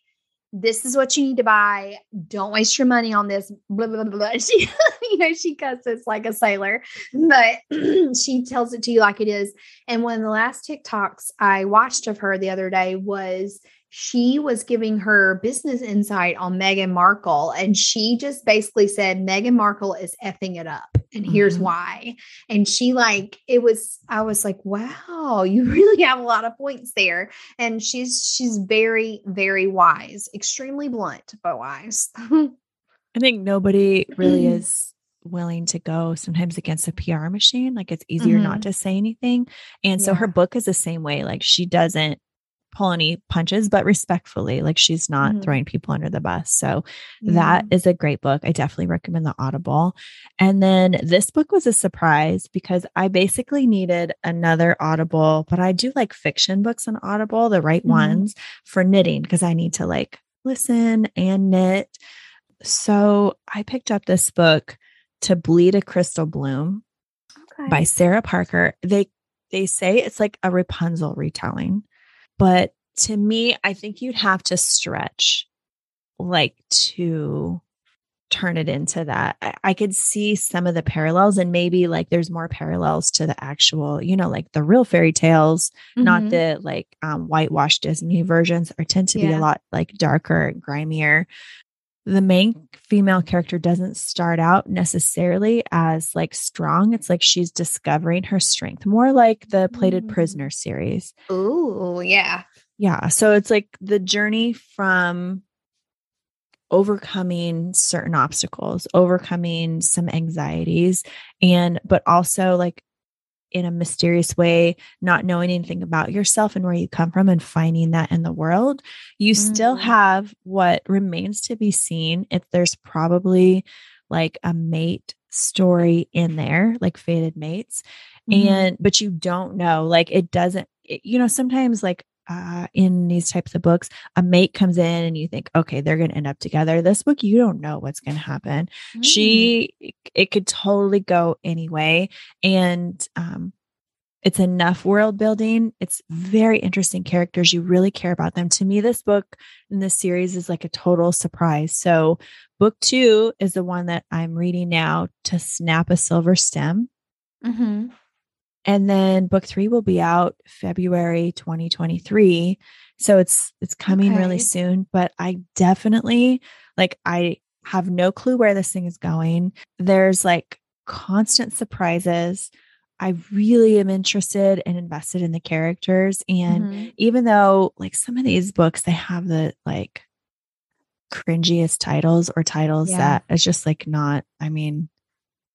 this is what you need to buy. Don't waste your money on this. Blah, blah, blah, blah. [LAUGHS] She, you know, she cusses like a sailor, but [CLEARS THROAT] she tells it to you like it is. And one of the last TikToks I watched of her the other day was she was giving her business insight on Meghan Markle. And she just basically said, Meghan Markle is effing it up. And here's Mhm. why. And she like, it was, I was like, wow, [LAUGHS] you really have a lot of points there. And she's, she's very, very wise, extremely blunt, but wise. [LAUGHS] I think nobody really Mm. is willing to go sometimes against a PR machine. Like it's easier not to say anything. And so her Mm-hmm. Book is the same way. Like she doesn't pull any punches, but respectfully, like she's not Mhm. throwing people under the bus. So that is a great book. I definitely recommend the Audible. And then this book was a surprise because I basically needed another Audible, but I do like fiction books on Audible, the right Mhm. ones for knitting because I need to like listen and knit. So I picked up this book to bleed a crystal bloom okay. by Sarah Parker. They they say it's like a Rapunzel retelling, but to me, I think you'd have to stretch like to turn it into that. I, I could see some of the parallels, and maybe like there's more parallels to the actual, you know, like the real fairy tales, not Mhm. the like um, whitewashed Disney versions, or tend to be a lot like darker and grimier. The main female character doesn't start out necessarily as like strong. It's like she's discovering her strength, more like the Plated Mm. Prisoner series. Ooh, yeah. Yeah. So it's like the journey from overcoming certain obstacles, overcoming some anxieties, and but also like in a mysterious way, not knowing anything about yourself and where you come from and finding that in the world. You still Mhm. have what remains to be seen. If there's probably like a mate story in there, like fated mates Mhm. and but you don't know like it doesn't it- you know sometimes like uh in these types of books a mate comes in and you think okay they're going to end up together. This book you don't know what's going to happen. Mm. she it could totally go anyway and um it's enough world building. It's very interesting characters. You really care about them. To me this book in this series is like a total surprise. So book two is the one that i'm reading now to snap a silver stem. Mhm. And then book three will be out february 2023 so it's it's coming really soon but i definitely like i have no clue where this thing is going there's like constant surprises i really am interested and invested in the characters and Mhm. even though like some of these books they have the like cringiest titles or titles Yeah. that is just like not i mean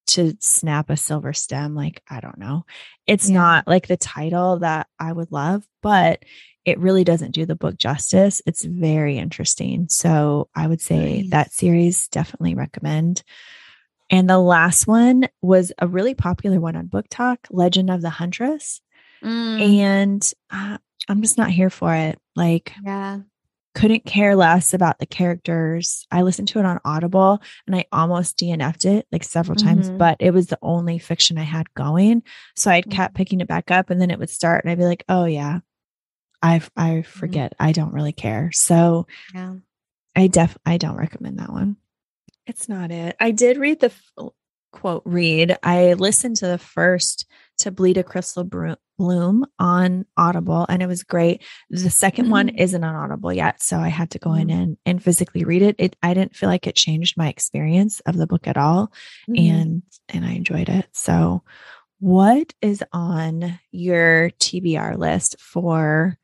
to snap a silver stem like i don't know. It's Yeah. not like the title that i would love but it really doesn't do the book justice. It's very interesting. So i would say Nice. that series definitely recommend. And the last one was a really popular one on BookTok legend of the huntress. Mm, and uh, i'm just not here for it. Like yeah. Couldn't care less about the characters. I listened to it on Audible and I almost DNF'd it like several times, Mhm. but it was the only fiction I had going. So I'd kept picking it back up and then it would start and I'd be like, oh yeah, I I forget. I don't really care. So Yeah. I def I don't recommend that one. It's not it. I did read the f- quote read. I listened to the first to bleed a crystal bloom on Audible and it was great. The 2nd one Mhm. isn't on Audible yet, so I had to go in Mhm. and and physically read it. It I didn't feel like it changed my experience of the book at all Mhm. and and I enjoyed it. So what is on your TBR list for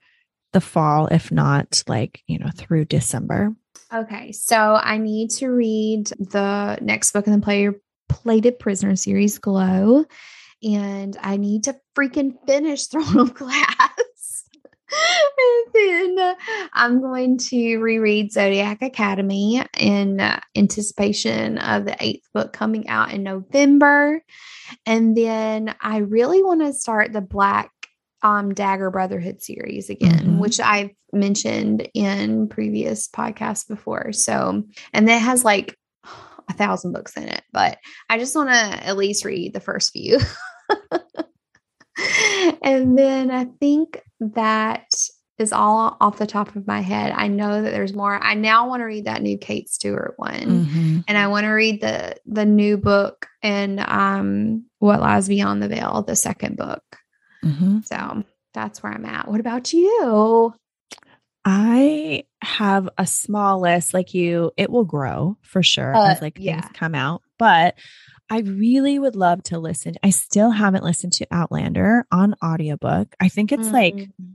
the fall if not like, you know, through December? Okay, so I need to read the next book in the player Plated Prisoner series, Glow, and I need to freaking finish [LAUGHS] Throne of Glass. and then I'm going to reread Zodiac Academy in uh, anticipation of the eighth book coming out in November. And then I really want to start the Black um, Dagger Brotherhood series again, Mhm. which I've mentioned in previous podcasts before. So, and that has like [SIGHS] a thousand books in it, but I just want to at least read the first few. [LAUGHS] [LAUGHS] and then I think that is all off the top of my head. I know that there's more. I now want to read that new Kate Stewart one. Mhm. And I want to read the the new book and um what lies beyond the veil, the second book. Mhm. So that's where I'm at. What about you? I have a small list like you. It will grow for sure Uh, as like yeah. things come out. But I really would love to listen. I still haven't listened to Outlander on audiobook. I think it's like Mm-hmm.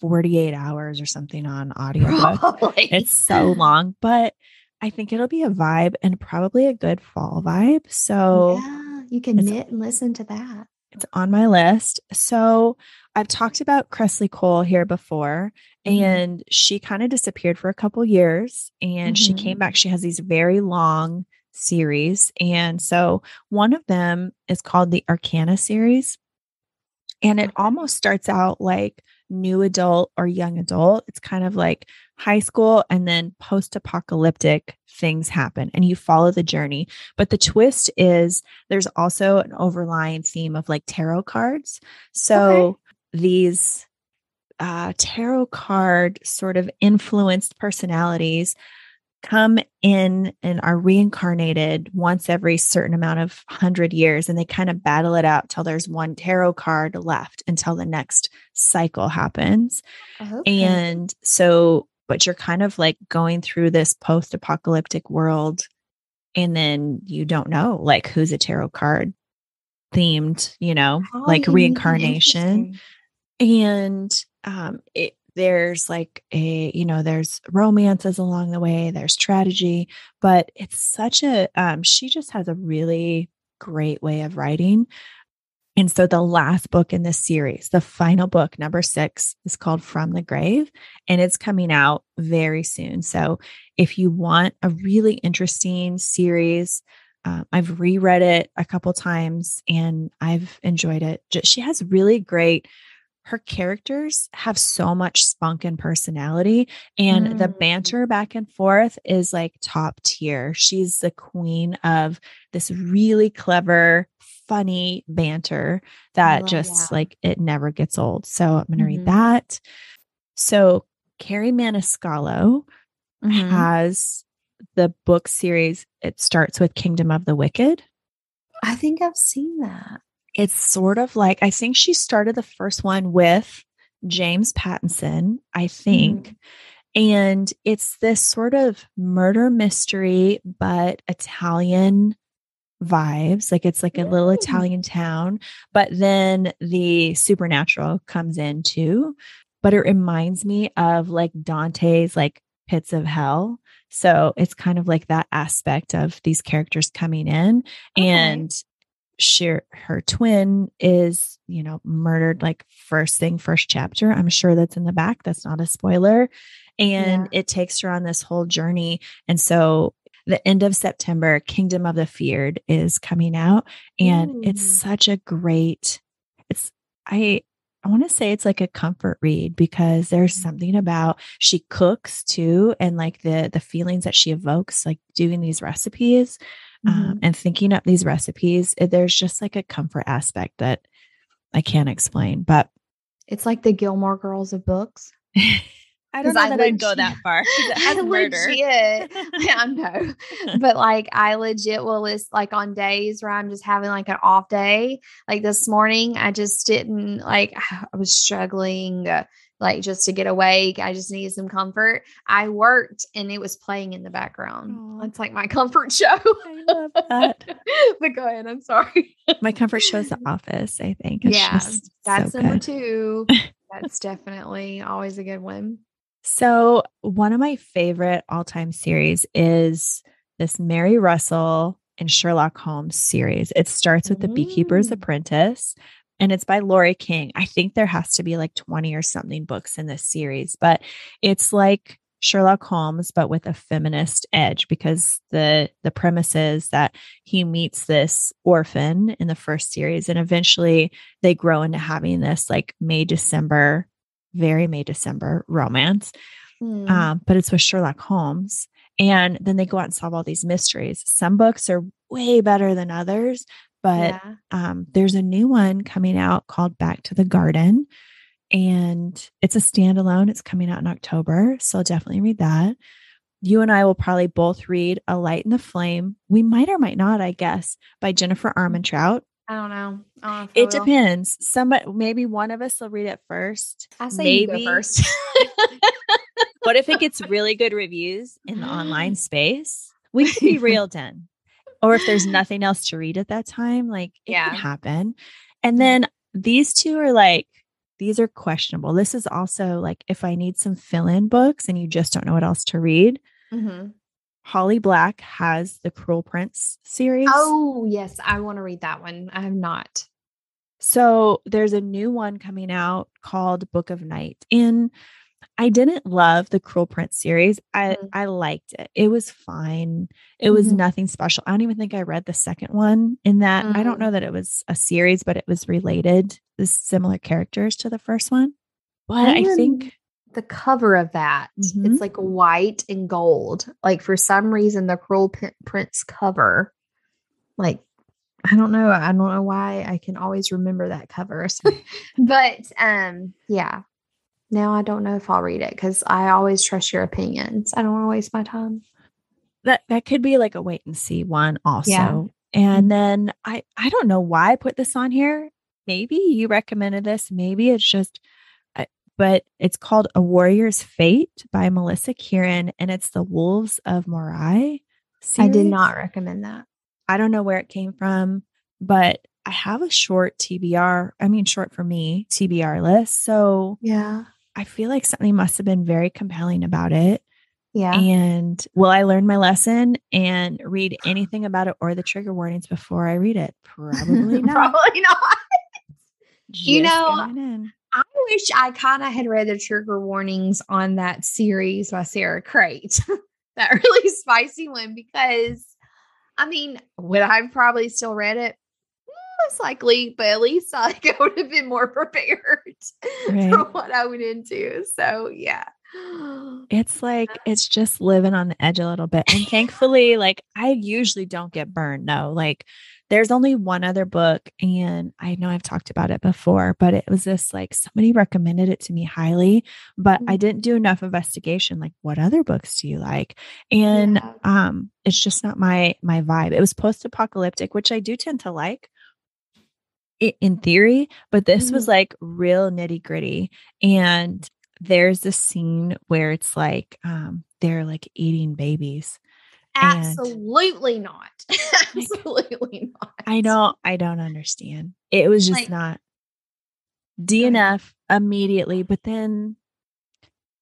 48 hours or something on audiobook. Probably. it's so long, but I think it'll be a vibe and probably a good fall vibe. So yeah, you can knit and listen to that. it's on my list. So I've talked about Kresley Cole here before, Mhm. and she kind of disappeared for a couple years and she Mhm. came back. She has these very long series. And so one of them is called the Arcana series. And it almost starts out like new adult or young adult. It's kind of like high school and then post apocalyptic things happen and you follow the journey. But the twist is there's also an overlying theme of like tarot cards. So these uh, tarot card sort of influenced personalities come in and are reincarnated once every certain amount of hundred years and they kind of battle it out till there's one tarot card left until the next cycle happens. Okay. and so but you're kind of like going through this post-apocalyptic world and then you don't know like who's a tarot card themed you know How like reincarnation. And um it there's like a you know there's romances along the way there's strategy but it's such a um she just has a really great way of writing and so the last book in this series the final book number 6 is called from the grave and it's coming out very soon so if you want a really interesting series um, I've reread it a couple times and I've enjoyed it. She has really great, her characters have so much spunk and personality, and the Mm. banter back and forth is like top tier. She's the queen of this really clever, funny banter that just that. like it never gets old. So I'm going to Mhm. read that. So Kerri Maniscalco Mhm. has the book series. It starts with Kingdom of the Wicked. I think I've seen that. It's sort of like, I think she started the first one with James Patterson, I think. Mm-hmm. And it's this sort of murder mystery, but Italian vibes. Like it's like a little. Italian town, but then the supernatural comes in too. But it reminds me of like Dante's like pits of hell. So it's kind of like that aspect of these characters coming in Okay. and she her twin is you know murdered like first thing first chapter. I'm sure that's in the back. That's not a spoiler. And it takes her on this whole journey. And so the end of september kingdom of the feared is coming out. And it's such a great it's i i want to say it's like a comfort read because there's Mhm. something about she cooks too and like the the feelings that she evokes like doing these recipes um, Mhm. and thinking up these recipes eh, there's just like a comfort aspect that i can't explain but It's like the Gilmore Girls of books. [LAUGHS] I don't know I that i'd go that far [LAUGHS] 'cause it [LAUGHS] I has murder. legit, I know, but like I legit will list like on days where I'm just having like an off day. Like this morning, I just didn't like [SIGHS] I was struggling, uh, like just to get awake. I just needed some comfort. I worked and it was playing in the background. Aw. It's like my comfort show. I love that. [LAUGHS] but go ahead. I'm sorry. my comfort show is the office i think It's yeah, just that's so number good. two. [LAUGHS] That's definitely always a good one. So, one of my favorite all time series is this Mary Russell and Sherlock Holmes series. It starts with The Beekeeper's Mm. Apprentice. And it's by Laurie King. I think there has to be like 20 or something books in this series, but it's like Sherlock Holmes but with a feminist edge because the the premise is that he meets this orphan in the first series and eventually they grow into having this like May December very May December romance. Hmm. Um, but it's with Sherlock Holmes and then they go out and solve all these mysteries. Some books are way better than others, but yeah. um, there's a new one coming out called Back to the Garden, and it's a standalone. It's coming out in October, so I'll definitely read that. You and I will probably both read A Light in the Flame. We might or might not, I guess, by Jennifer Armentrout. I don't know. I don't know It will. depends. Somebody, maybe one of us will read it first. I say you go first. [LAUGHS] What if it gets [LAUGHS] really good reviews in the online [LAUGHS] space? We could be reeled in. Or if there's [GASPS] nothing else to read at that time, like it Yeah. can happen. And then these two are like, these are questionable. This is also like if I need some fill in books and you just don't know what else to read, Mhm. Holly Black has the Cruel Prince series. Oh yes, I want to read that one. I have not. So there's a new one coming out called Book of Night. And I didn't love the Cruel Prince series. I Mm. I liked it. It was fine. It was Mhm. nothing special. I don't even think I read the second one in that. I don't Mhm. know that it was a series, but it was related, the similar characters to the first one. But I rem- think the cover of that. It's like white and gold. Like for some reason, the Cruel Prin- Prince cover, like I don't know. I don't know why I can always remember that cover. [LAUGHS] But um, yeah. Now I don't know if I'll read it because I always trust your opinions. I don't want to waste my time. that that could be like a wait and see one also. Yeah. Mm-hmm. And then I I don't know why I put this on here. Maybe you recommended this. Maybe it's just but it's called A Warrior's Fate by Melissa Kieran and it's the Wolves of Morai. I did not recommend that. I don't know where it came from, but I have a short TBR, I mean short for me, TBR list. So Yeah. I feel like something must have been very compelling about it. Yeah. And will I learn my lesson and read anything about it or the trigger warnings before I read it? Probably [LAUGHS] not. Probably not. You know. I wish I kind of had read the trigger warnings on that series by Sara Cate, [LAUGHS] that really [LAUGHS] spicy one, because I mean, would I have probably still read it? Most likely, but at least like [LAUGHS] I would have been more prepared [LAUGHS] for what I went into. So yeah. [GASPS] It's like it's just living on the edge a little bit. And [LAUGHS] thankfully, like I usually don't get burned. No, like there's only one other book, and I know I've talked about it before, but it was this like somebody recommended it to me highly, but I Mhm. didn't do enough investigation. Like, what other books do you like? And Yeah. um, it's just not my my vibe. It was post apocalyptic, which I do tend to like i- in theory, but this was Mhm. like real nitty gritty. And there's this scene where it's like um they're like eating babies. And- Absolutely not. [LAUGHS] Absolutely not. I don't I don't understand. It was just Like- not. DNF immediately, but then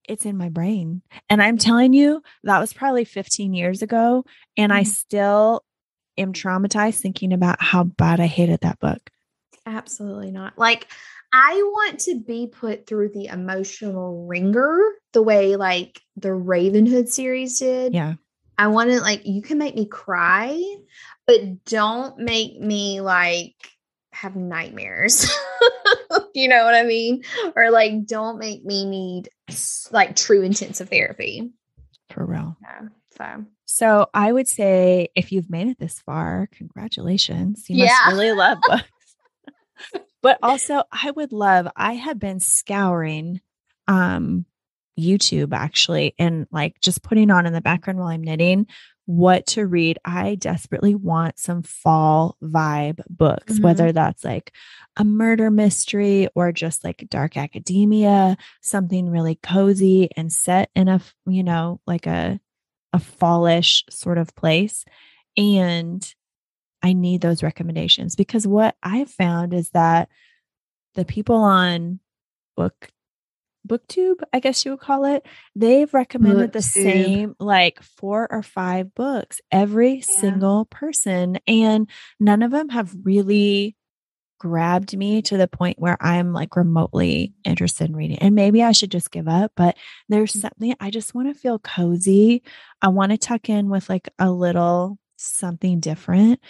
it's in my brain. And I'm telling you, that was probably 15 years ago. And I Mhm. still am traumatized thinking about how bad I hated that book. Absolutely not. Like I want to be put through the emotional ringer the way like the Ravenhood series did. Yeah. I want to like you can make me cry, but don't make me like have nightmares. [LAUGHS] you know what I mean? Or like don't make me need like true intensive therapy. For real. Yeah. So So I would say if you've made it this far, congratulations. You Yeah. must really love [LAUGHS] books. But also I would love, I have been scouring um YouTube actually and like just putting on in the background while I'm knitting what to read. I desperately want some fall vibe books, Mhm. whether that's like a murder mystery or just like dark academia, something really cozy and set in a, you know, like a a fallish sort of place. And I need those recommendations because what I've found is that the people on book booktube i guess you would call it they've recommended the same like four or five books every Yeah. single person and none of them have really grabbed me to the point where I'm like remotely interested in reading. And maybe I should just give up, but there's Mm. something I just want to feel cozy. I want to tuck in with like a little something different.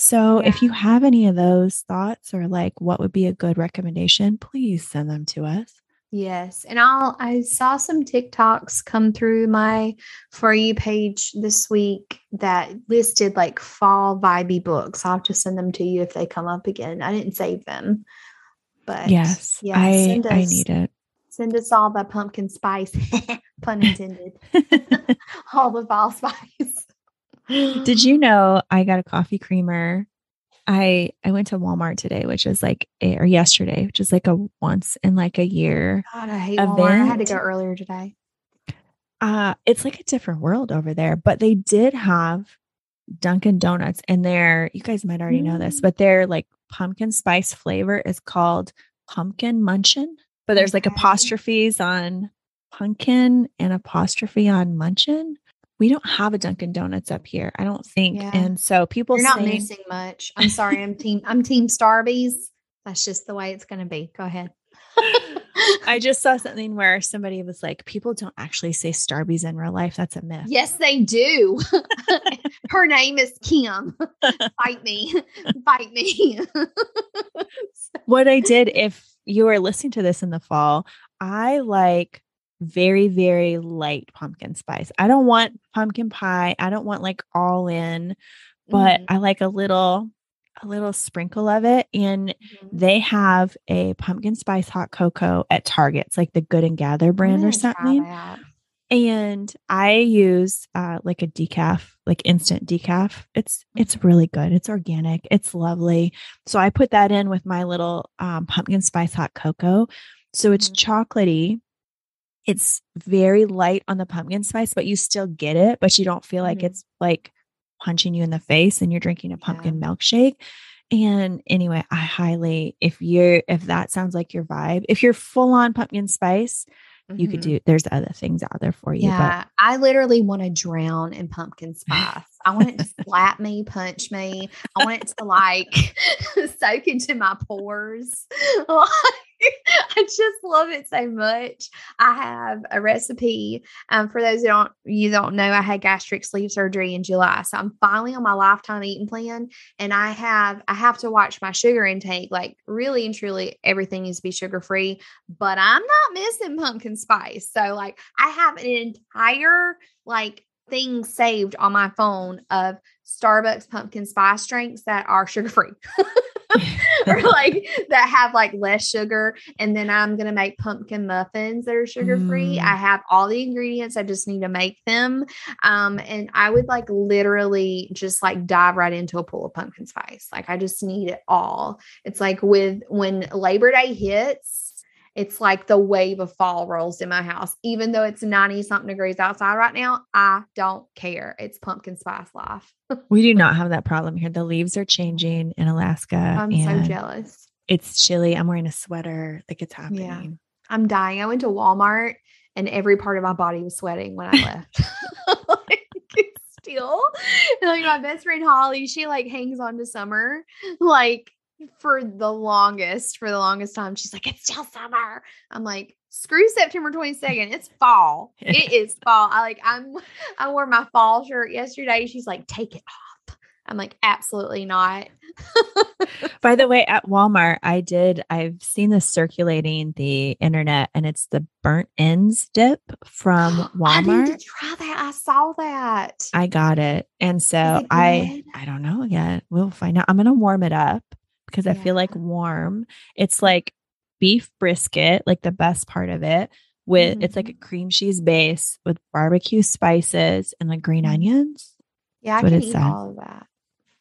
So if you have any of those thoughts or like what would be a good recommendation, please send them to us. Yes. And I'll I saw some TikToks come through my for you page this week that listed like fall vibey books. I'll have to send them to you if they come up again. I didn't save them. But Yes, yeah, I send I us- need it. Send us all the pumpkin spice, [LAUGHS] pun [LAUGHS] intended. [LAUGHS] all the fall spice. [GASPS] Did you know I got a coffee creamer? I I went to Walmart today, which is like a, or yesterday, which is like a once in like a year. God, I hate Walmart. I had to go earlier today. Uh it's like a different world over there, but they did have Dunkin' Donuts in there. You guys might already know this, Mm. but their like pumpkin spice flavor is called pumpkin munchin. But there's like apostrophes on pumpkin and apostrophe on munchin. We don't have a Dunkin' Donuts up here, I don't think. Yeah. And so people You're not saying, missing much. I'm sorry. I'm team. I'm team Starbies. That's just the way it's going to be. Go ahead. [LAUGHS] I just saw [LAUGHS] something where somebody was like, people don't actually say Starbies in real life. That's a myth. Yes, they do. [LAUGHS] Her name is Kim. Fight me. Fight me. What I did, if you are listening to this in the fall, I like very, very light pumpkin spice. I don't want pumpkin pie. I don't want like all in, but Mhm, I like a little, a little sprinkle of it. And mhm. they have a pumpkin spice hot cocoa at Target. It's like the Good and Gather brand or something. and I use uh, like a decaf, like instant decaf. It's it's really good. It's organic. It's lovely. So I put that in with my little um, pumpkin spice hot cocoa. So it's Mhm. chocolatey. It's very light on the pumpkin spice, but you still get it, but you don't feel like Mhm. it's like punching you in the face and you're drinking a Yeah. pumpkin milkshake. And anyway, I highly if you're if that sounds like your vibe, if you're full on pumpkin spice, you could Mhm. do there's other things out there for you but Yeah, I literally want to drown in pumpkin spice. I want it to [LAUGHS] slap me, punch me. I want it to like [LAUGHS] soak into my pores. [LAUGHS] [LAUGHS] I just love it so much. I have a recipe. Um, for those who don't you don't know, I had gastric sleeve surgery in July, so I'm finally on my lifetime eating plan, and I have I have to watch my sugar intake. Like really and truly, everything needs to be sugar free but I'm not missing pumpkin spice. So like I have an entire like thing saved on my phone of Starbucks pumpkin spice drinks that are sugar free. [LAUGHS] or [LAUGHS] like that have like less sugar and then I'm going to make pumpkin muffins that are sugar free. Mm. I have all the ingredients. I just need to make them. Um and I would like literally just like dive right into a pool of pumpkin spice. Like I just need it all. It's like with when Labor Day hits, it's like the wave of fall rolls in my house. Even though it's 90 something degrees outside right now, I don't care. It's pumpkin spice life. [LAUGHS] we do not have that problem here the leaves are changing in alaska I'm so jealous. it's chilly i'm wearing a sweater like it's happening Yeah. I'm dying. I went to Walmart and every part of my body was sweating when I [LAUGHS] left. [LAUGHS] like, still, and, like my best friend Holly, she like hangs on to summer like for the longest, for the longest time. She's like, it's still summer. I'm like, screw September 22nd. It's fall. [LAUGHS] it is fall. I like, I'm, [LAUGHS] I wore my fall shirt yesterday. She's like, take it off. I'm like, absolutely not. [LAUGHS] by the way at walmart i did i've seen this circulating the internet and it's the burnt ends dip from [GASPS] Walmart. I need to try that. I saw that. I got it. And so I? I don't know yet. We'll find out. I'm gonna warm it up because I feel like warm. It's like beef brisket, like the best part of it. With it's like a Mhm. cream cheese base with barbecue spices and like green Mhm. onions. Yeah, I what can it eat all of that.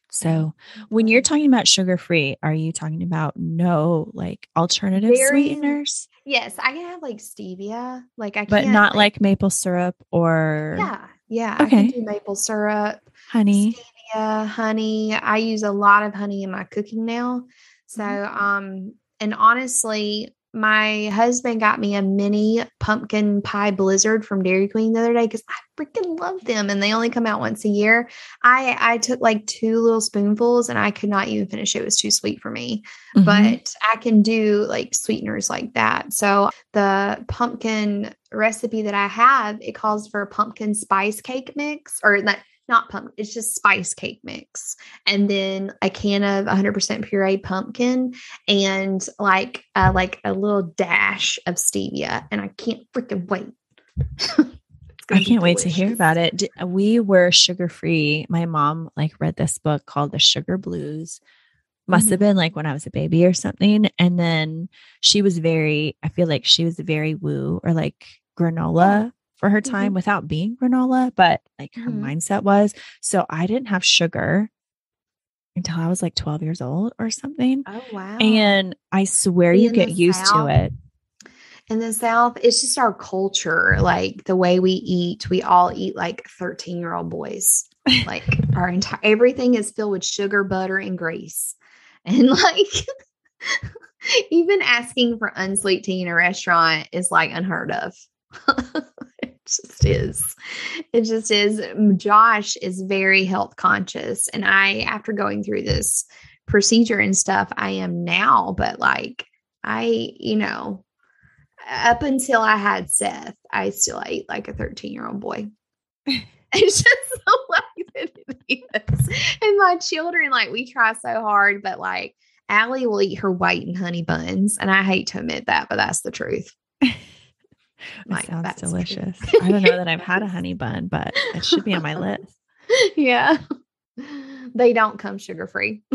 So when you're talking about sugar free, are you talking about no like alternative Very- sweeteners, yes, I can have like stevia, like I but not like maple syrup or yeah, yeah. I Okay. can do maple syrup, honey? Stevia, honey. I use a lot of honey in my cooking now. So, Mhm. um, and honestly, my husband got me a mini pumpkin pie blizzard from Dairy Queen the other day because I freaking love them and they only come out once a year. I I took like two little spoonfuls and I could not even finish it. It was too sweet for me. Mm-hmm. But I can do like sweeteners like that. So the pumpkin recipe that I have, it calls for pumpkin spice cake mix or that not pumpkin, it's just spice cake mix. And then a can of 100% pureed pumpkin and like uh, like a little dash of stevia. And I can't freaking wait. [LAUGHS] I can't wait to hear about it. We were sugar free. My mom like read this book called The Sugar Blues. Must mm-hmm. have been like when I was a baby or something. And then she was very, I feel like she was very woo or like granola for her time mm-hmm. without being granola, but like her mm-hmm. mindset was. So I didn't have sugar until I was like 12 years old or something. Oh, wow. And I swear you get used South, to it. In the South, it's just our culture, like the way we eat. We all eat like 13 year old boys. Like [LAUGHS] our entire everything is filled with sugar, butter, and grease. [LAUGHS] And like, even asking for unsweet tea in a restaurant is like unheard of. [LAUGHS] just is. It just is. Josh is very health conscious. And I, after going through this procedure and stuff, I am now, but like, I, you know, up until I had Seth, I still ate like a 13 year old boy. [LAUGHS] it's just the way that it is. And my children, like, we try so hard, but like, Allie will eat her white and honey buns. And I hate to admit that, but that's the truth. Like, sounds delicious. [LAUGHS] I don't know that I've had a honey bun, but it should be on my [LAUGHS] list. Yeah. They don't come sugar free. [LAUGHS]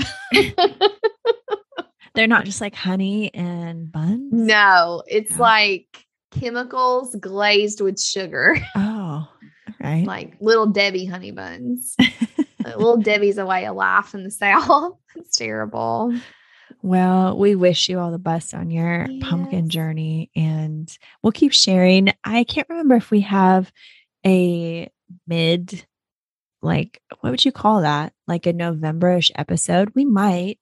They're not just like honey and buns. No, it's yeah. like chemicals glazed with sugar. Oh, right. Like little Debbie honey buns. little Debbie's a way of life in the South. It's terrible. Well, we wish you all the best on your yes. pumpkin journey and we'll keep sharing. I can't remember if we have a mid, like, what would you call that? Like a Novemberish episode. We might.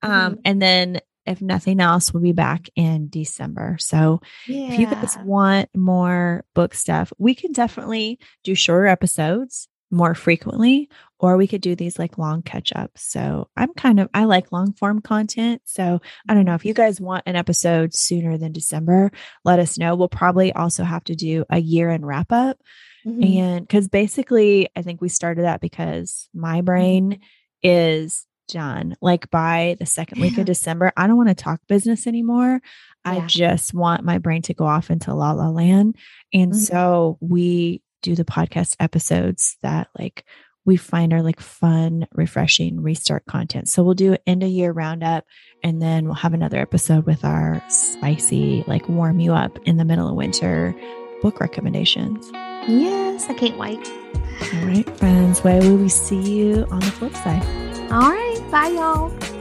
Um, mm-hmm. Um, and then if nothing else, we'll be back in December. So yeah. if you guys want more book stuff, we can definitely do shorter episodes more frequently or we could do these like long catch ups. So I'm kind of, I like long form content. So I don't know if you guys want an episode sooner than December, let us know. We'll probably also have to do a year end wrap up. Mm-hmm. And because basically, I think we started that because my mm-hmm. brain is done. Like by the second week of December, I don't want to talk business anymore. Yeah. I just want my brain to go off into la la land. And mm-hmm. so we do the podcast episodes that like we find are like fun, refreshing restart content. So we'll do end of year roundup and then we'll have another episode with our spicy, like warm you up in the middle of winter book recommendations. Yes, I can't wait. All right, friends. Where will we see you on the flip side? All right. Bye, y'all.